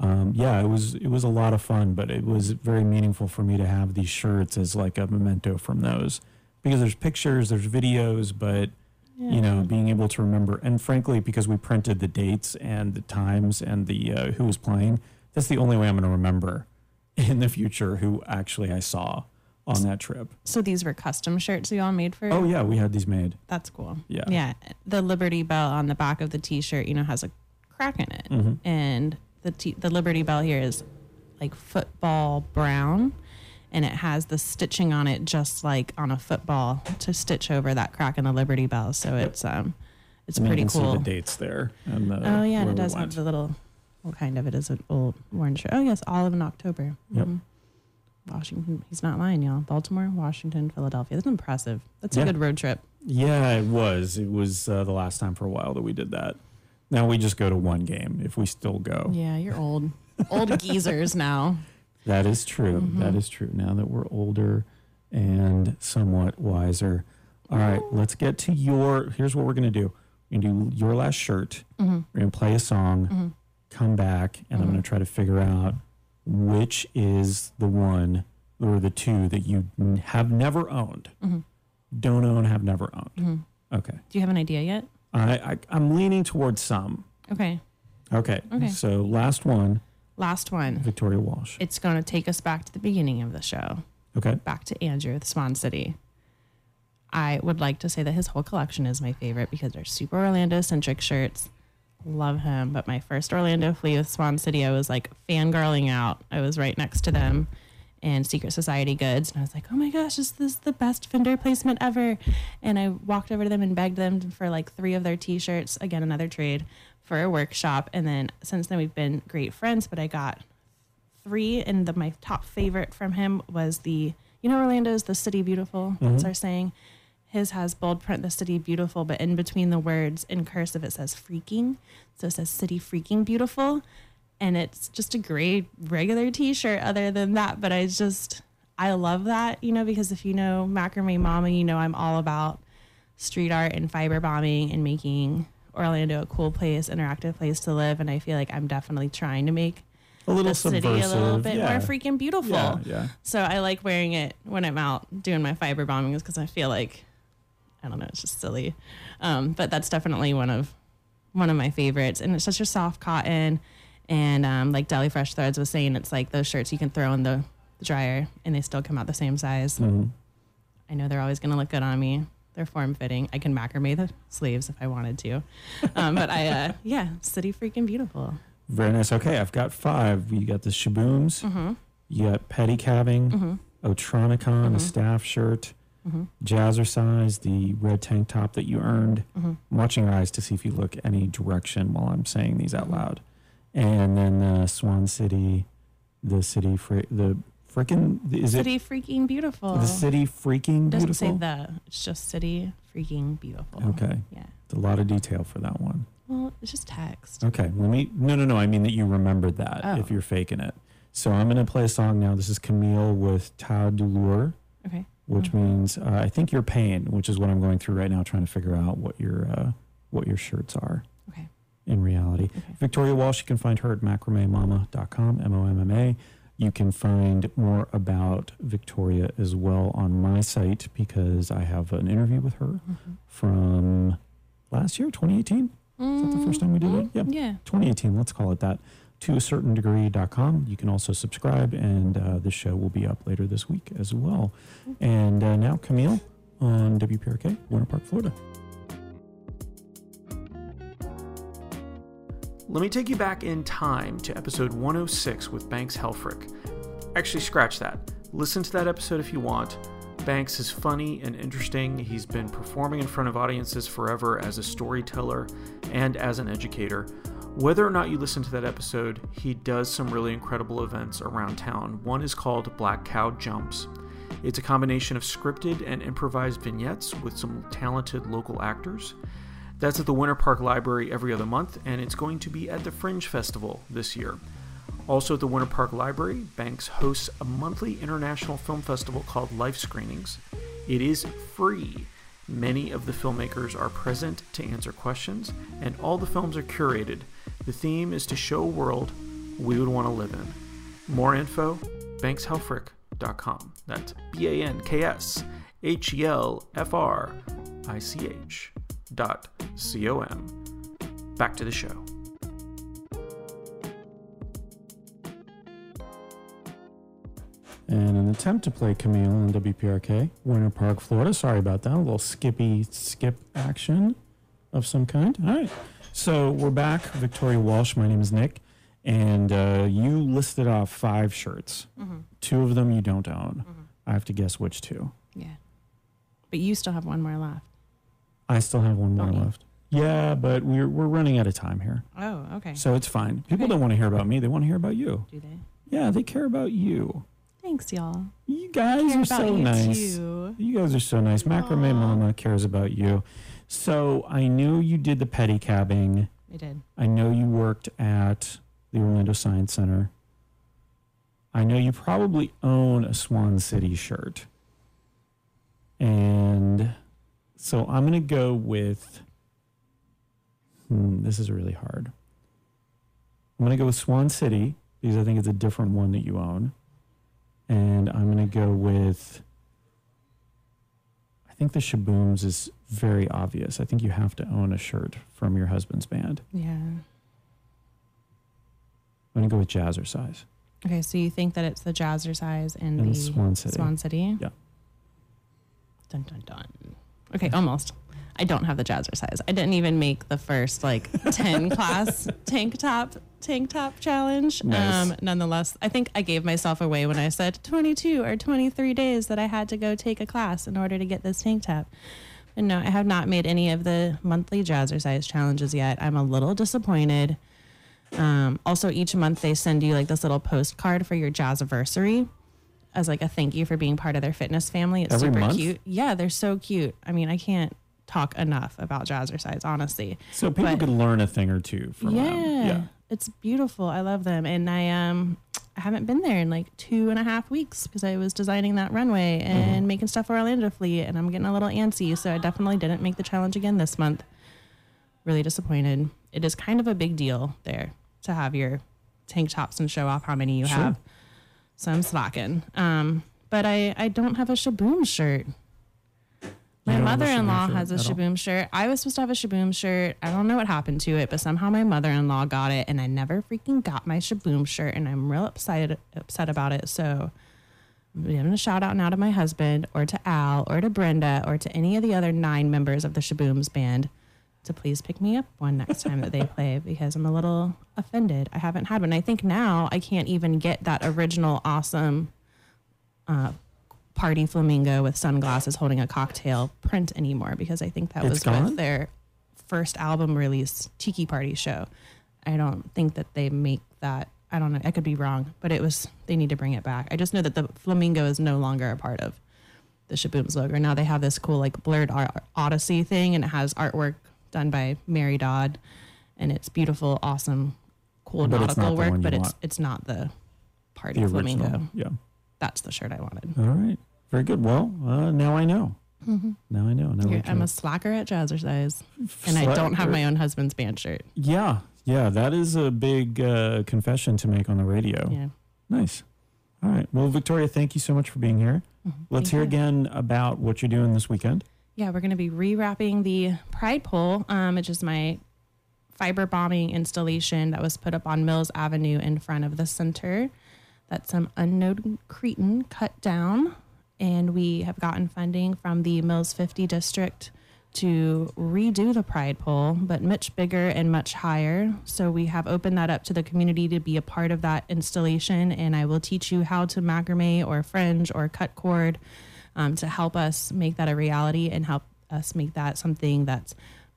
um, yeah it was it was a lot of fun but it was very meaningful for me to have these shirts as like a memento from those because there's pictures there's videos but you know being able to remember and frankly because we printed the dates and the times and the uh, who was playing that's the only way i'm going to remember in the future who actually i saw on that trip So these were custom shirts you all made for? oh yeah we had these made That's cool. Yeah. Yeah. The Liberty Bell on the back of the t-shirt, you know, has a crack in it. Mm-hmm. And the t- the Liberty Bell here is like football brown and it has the stitching on it just like on a football to stitch over that crack in the Liberty Bell. So it's um it's And you pretty can cool. see the dates there and the, Oh yeah, and it does have the little what kind of it is an old worn shirt. Oh yes, all of in October. Yep. Mhm. Washington. He's not lying, y'all. Baltimore, Washington, Philadelphia. That's impressive. That's Yeah. a good road trip. Yeah, it was. It was uh, the last time for a while that we did that. Now we just go to one game if we still go. Yeah, you're old. old geezers now. That is true. Mm-hmm. That is true. Now that we're older and somewhat wiser. All right, let's get to your. Here's what we're going to do. We're going to do your last shirt. Mm-hmm. We're going to play a song, come back, and I'm going to try to figure out which is the one or the two that you have never owned. Mm-hmm. Don't own, have never owned. Okay. Do you have an idea yet? I, I, I'm leaning towards some. Okay. Okay. Okay. So last one, Last one. Victoria Walsh. It's going to take us back to the beginning of the show, Okay. back to Andrew with Swan City. I would like to say that his whole collection is my favorite because they're super Orlando centric shirts. Love him. But my first Orlando flea with Swan City, I was like fangirling out. I was right next to them and Secret Society Goods. And I was like, oh my gosh, is this the best vendor placement ever? And I walked over to them and begged them for like three of their t shirts. Again, another trade for a workshop. And then since then, we've been great friends, but I got three. And the, my top favorite from him was the, you know, Orlando's The City Beautiful. That's mm-hmm. our saying. His has bold print, The City Beautiful, but in between the words in cursive, it says freaking. So it says City Freaking Beautiful. And it's just a great regular t shirt, other than that. But I just, I love that, you know, because if you know Macrame Mama, you know I'm all about street art and fiber bombing and making Orlando a cool place, interactive place to live. And I feel like I'm definitely trying to make A little the city a little bit yeah. more freaking beautiful. Yeah, yeah. So I like wearing it when I'm out doing my fiber bombings because I feel like I don't know, it's just silly. Um, but that's definitely one of one of my favorites, and it's such a soft cotton. And um, like Deli Fresh Threads was saying, it's like those shirts you can throw in the, dryer and they still come out the same size. Mm-hmm. I know they're always going to look good on me. They're form fitting. I can macrame the sleeves if I wanted to. Um, but I, uh, yeah, city freaking beautiful. Very nice. Okay, I've got five. You got the Shabooms. Mm-hmm. You got pedicabbing, Otronicon, a staff shirt, Mm-hmm. Jazzercise, the red tank top that you earned. Mm-hmm. I'm watching your eyes to see if you look any direction while I'm saying these Mm-hmm. out loud. And then uh, Swan City, the city, fr- the freaking, is it City it freaking beautiful. the city freaking It doesn't beautiful? say the. It's just city freaking beautiful. Okay. Yeah. It's a lot of detail for that one. Well, it's just text. Okay, let me. No, no, no. I mean that you remembered that Oh. if you're faking it. So I'm going to play a song now. This is Camille with Ta Douleur, Okay. which means uh, I think you're pain, which is what I'm going through right now, trying to figure out what your uh, what your shirts are Okay. In reality. Okay. Victoria Walsh, you can find her at macramemama.com, M O M M A. You can find more about Victoria as well on my site because I have an interview with her Mm-hmm. from last year, 2018. Is that the first time we did it? Yeah. Yeah. 2018, let's call it that, toacertaindegree.com. You can also subscribe, and uh, the show will be up later this week as well. And uh, now, Camille on WPRK, Winter Park, Florida. Let me take you back in time to episode 106 with Banks Helfrich. Actually, scratch that. Listen to that episode if you want. Banks is funny and interesting. He's been performing in front of audiences forever as a storyteller and as an educator. Whether or not you listen to that episode, he does some really incredible events around town. One is called Black Cow Jumps. It's a combination of scripted and improvised vignettes with some talented local actors. That's at the Winter Park Library every other month, and it's going to be at the Fringe Festival this year. Also at the Winter Park Library, Banks hosts a monthly international film festival called Life Screenings. It is free. Many of the filmmakers are present to answer questions, and all the films are curated. The theme is to show a world we would want to live in. More info, bankshelfrich.com. That's B A N K S H E L F R I C H dot C O M. Back to the show. And an attempt to play Camille on WPRK, Winter Park, Florida. Sorry about that. A little skippy skip action of some kind. All right. So we're back. Victoria Walsh. My name is Nick. And uh, you listed off five shirts. Two of them you don't own. I have to guess which two. Yeah. But you still have one more left. I still have one more left. Yeah, but we're, we're running out of time here. Oh, okay. So it's fine. People Okay. don't want to hear about me. They want to hear about you. Do they? Yeah, they care about you. Thanks, y'all. You guys are so you nice. too. You guys are so nice. Macrame Mama cares about you. So I know you did the pedicabbing. I did. I know you worked at the Orlando Science Center. I know you probably own a Swan City shirt. And so I'm going to go with. Hmm, this is really hard. I'm going to go with Swan City because I think it's a different one that you own. And I'm going to go with. I think the Shabooms is very obvious. I think you have to own a shirt from your husband's band. Yeah. I'm gonna go with Jazzercise. Okay, so you think that it's the Jazzercise and, And the Swan City. Swan City? Yeah. Dun dun dun. Okay, almost. I don't have the Jazzercise. I didn't even make the first like 10 class tank top tank top challenge. Nice. Um, nonetheless, I think I gave myself away when I said 22 or 23 days that I had to go take a class in order to get this tank top. And no, I have not made any of the monthly Jazzercise challenges yet. I'm a little disappointed. Um, also, each month they send you like this little postcard for your Jazziversary as like a thank you for being part of their fitness family. It's Every super month? cute. Yeah, they're so cute. I mean, I can't talk enough about Jazzercise, honestly. So people But- could learn a thing or two from yeah, them. Yeah. it's beautiful. I love them, and I um I haven't been there in like two and a half weeks because I was designing that runway and making stuff for Orlando Fleet, and I'm getting a little antsy. So I definitely didn't make the challenge again this month. Really disappointed. It is kind of a big deal there to have your tank tops and show off how many you Sure. have. So I'm slacking. Um, but I I don't have a Shaboom shirt. My You don't have a mother-in-law Shaboom has a? Shaboom shirt. I was supposed to have a Shaboom shirt. I don't know what happened to it, but somehow my mother-in-law got it, and I never freaking got my Shaboom shirt, and I'm real upset upset about it. So I'm giving a shout out now to my husband, or to Al, or to Brenda, or to any of the other nine members of the Shabooms band to please pick me up one next time that they play because I'm a little offended. I haven't had one. I think now I can't even get that original awesome uh, party flamingo with sunglasses holding a cocktail print anymore because I think that It's was gone? with their first album release, Tiki Party Show. I don't think that they make that. I don't know. I could be wrong, but it was. They need to bring it back. I just know that the flamingo is no longer a part of the Shaboom's logo. Now they have this cool like blurred Odyssey thing, and it has artwork done by Mary Dodd, and it's beautiful, awesome, cool But nautical work. But it's want. it's not the party The flamingo. original. Yeah. That's the shirt I wanted. All right. Very good. Well, uh, now I know. Now I know. Now I'm a slacker at Jazzercise, and I don't have my own husband's band shirt. Yeah. Yeah. That is a big uh, confession to make on the radio. Yeah. Nice. All right. Well, Victoria, thank you so much for being here. Let's Thank hear you. again about what you're doing this weekend. Yeah, we're going to be rewrapping the Pride Pole, um, which is my fiber bombing installation that was put up on Mills Avenue in front of the center. that some unknown cretin cut down, and we have gotten funding from the Mills 50 district to redo the Pride Pole, but much bigger and much higher. So we have opened that up to the community to be a part of that installation, and I will teach you how to macrame or fringe or cut cord um, to help us make that a reality and help us make that something that's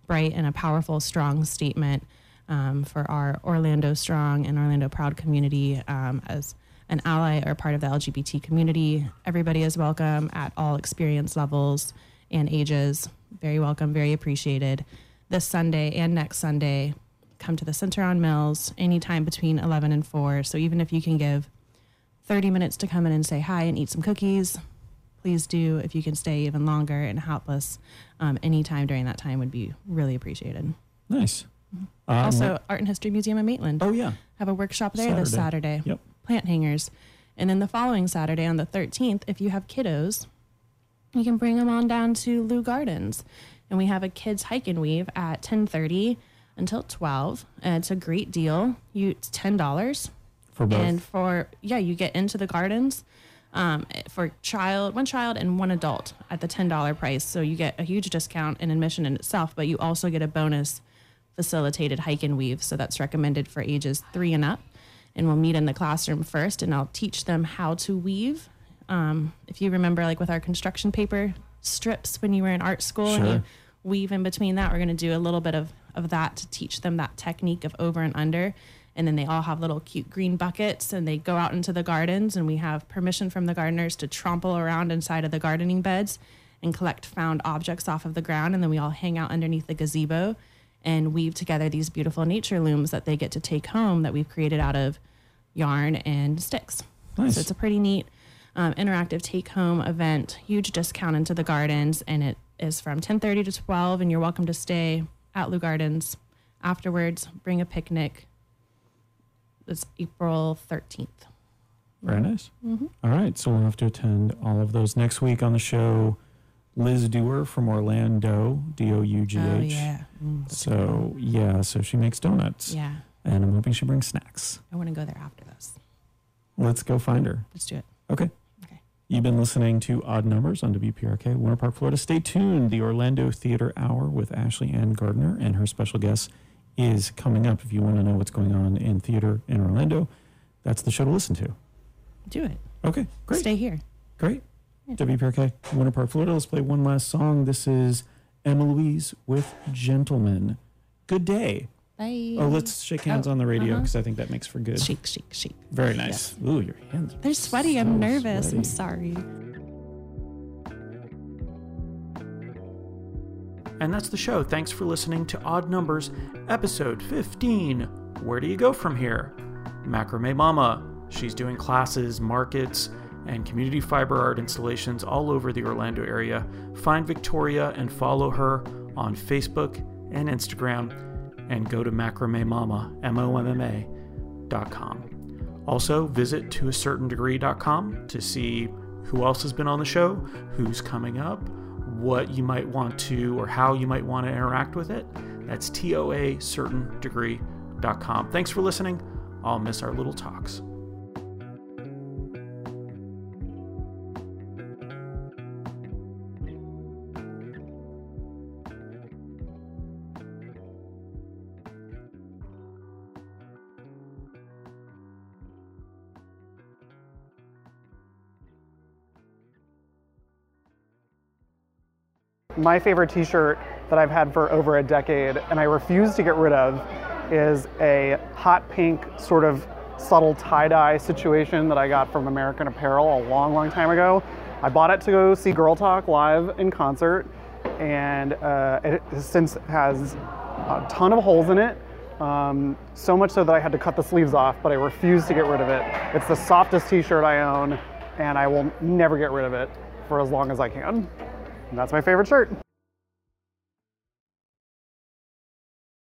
bright and a powerful, strong statement um, for our Orlando Strong and Orlando Proud community um, as an ally or part of the LGBT community. Everybody is welcome at all experience levels and ages. Very welcome, very appreciated. This Sunday and next Sunday, come to the Center on Mills anytime between 11 and 4. So even if you can give 30 minutes to come in and say hi and eat some cookies, please do. If you can stay even longer and help us um, anytime during that time would be really appreciated. Nice. Uh, also, Art and History Museum in Maitland. oh, yeah. Have a workshop there this Saturday. Saturday. Yep. Plant hangers. And then the following Saturday on the 13th, if you have kiddos, you can bring them on down to Leu Gardens. And we have a kids hike and weave at 10:30 until 12. And it's a great deal. You it's $10 For both. and for yeah you get into the gardens um, for child one child and one adult at the $10 price. So you get a huge discount in admission in itself but you also get a bonus facilitated hike and weave. So that's recommended for ages three and up. And we'll meet in the classroom first and i'll teach them how to weave. Um, if you remember like with our construction paper strips when you were in art school and you weave in between that we're going to do a little bit of, of that to teach them that technique of over and under And then they all have little cute green buckets and they go out into the gardens. And we have permission from the gardeners to tromple around inside of the gardening beds and collect found objects off of the ground. And then we all hang out underneath the gazebo and weave together these beautiful nature looms that they get to take home that we've created out of yarn and sticks. Nice. So it's a pretty neat um, interactive take home event. Huge discount into the gardens, and it is from 10:30 to 12. And you're welcome to stay at Leu Gardens afterwards. Bring a picnic. It's April 13th. Very nice. All right, so we'll have to attend all of those next week on the show. Liz Dewar from Orlando, D O U G H. Oh yeah, Mm, that's So yeah, so she makes donuts. yeah. And I'm hoping she brings snacks. I want to go there after this. Let's go find her. Let's do it. Okay. Okay. You've been listening to Odd Numbers on WPRK, Winter Park, Florida. Stay tuned. The Orlando Theater Hour with Ashley Ann Gardner and her special guest is coming up. If you want to know what's going on in theater in Orlando, that's the show to listen to. Do it. Okay, great. Stay here. Great. WPRK, Winter Park, Florida. Let's play one last song. This is Emma Louise with Gentleman. Good day. Bye. Oh, let's shake hands Oh, on the radio uh-huh. because I think that makes for good. shake, shake, shake. Very nice. Ooh, your hands. They're sweaty. I'm so nervous. I'm sorry. And that's the show. Thanks for listening to Odd Numbers, episode 15. Where do you go from here? Macrame Momma. She's doing classes, markets, and community fiber art installations all over the Orlando area. Find Victoria and follow her on Facebook and Instagram, and go to macrame momma, M O M M A, dot com. Also, visit toacertaindegree.com to see who else has been on the show, who's coming up, what you might want to, or how you might want to interact with it. That's toacertaindegree.com. Thanks for listening. I'll miss our little talks. My favorite t-shirt that I've had for over a decade and I refuse to get rid of is a hot pink sort of subtle tie-dye situation that I got from American Apparel a long, long time ago. I bought it to go see Girl Talk live in concert and uh, it since has a ton of holes in it. Um, so much so that I had to cut the sleeves off, but I refuse to get rid of it. It's the softest t-shirt I own and I will never get rid of it for as long as I can. And that's my favorite shirt.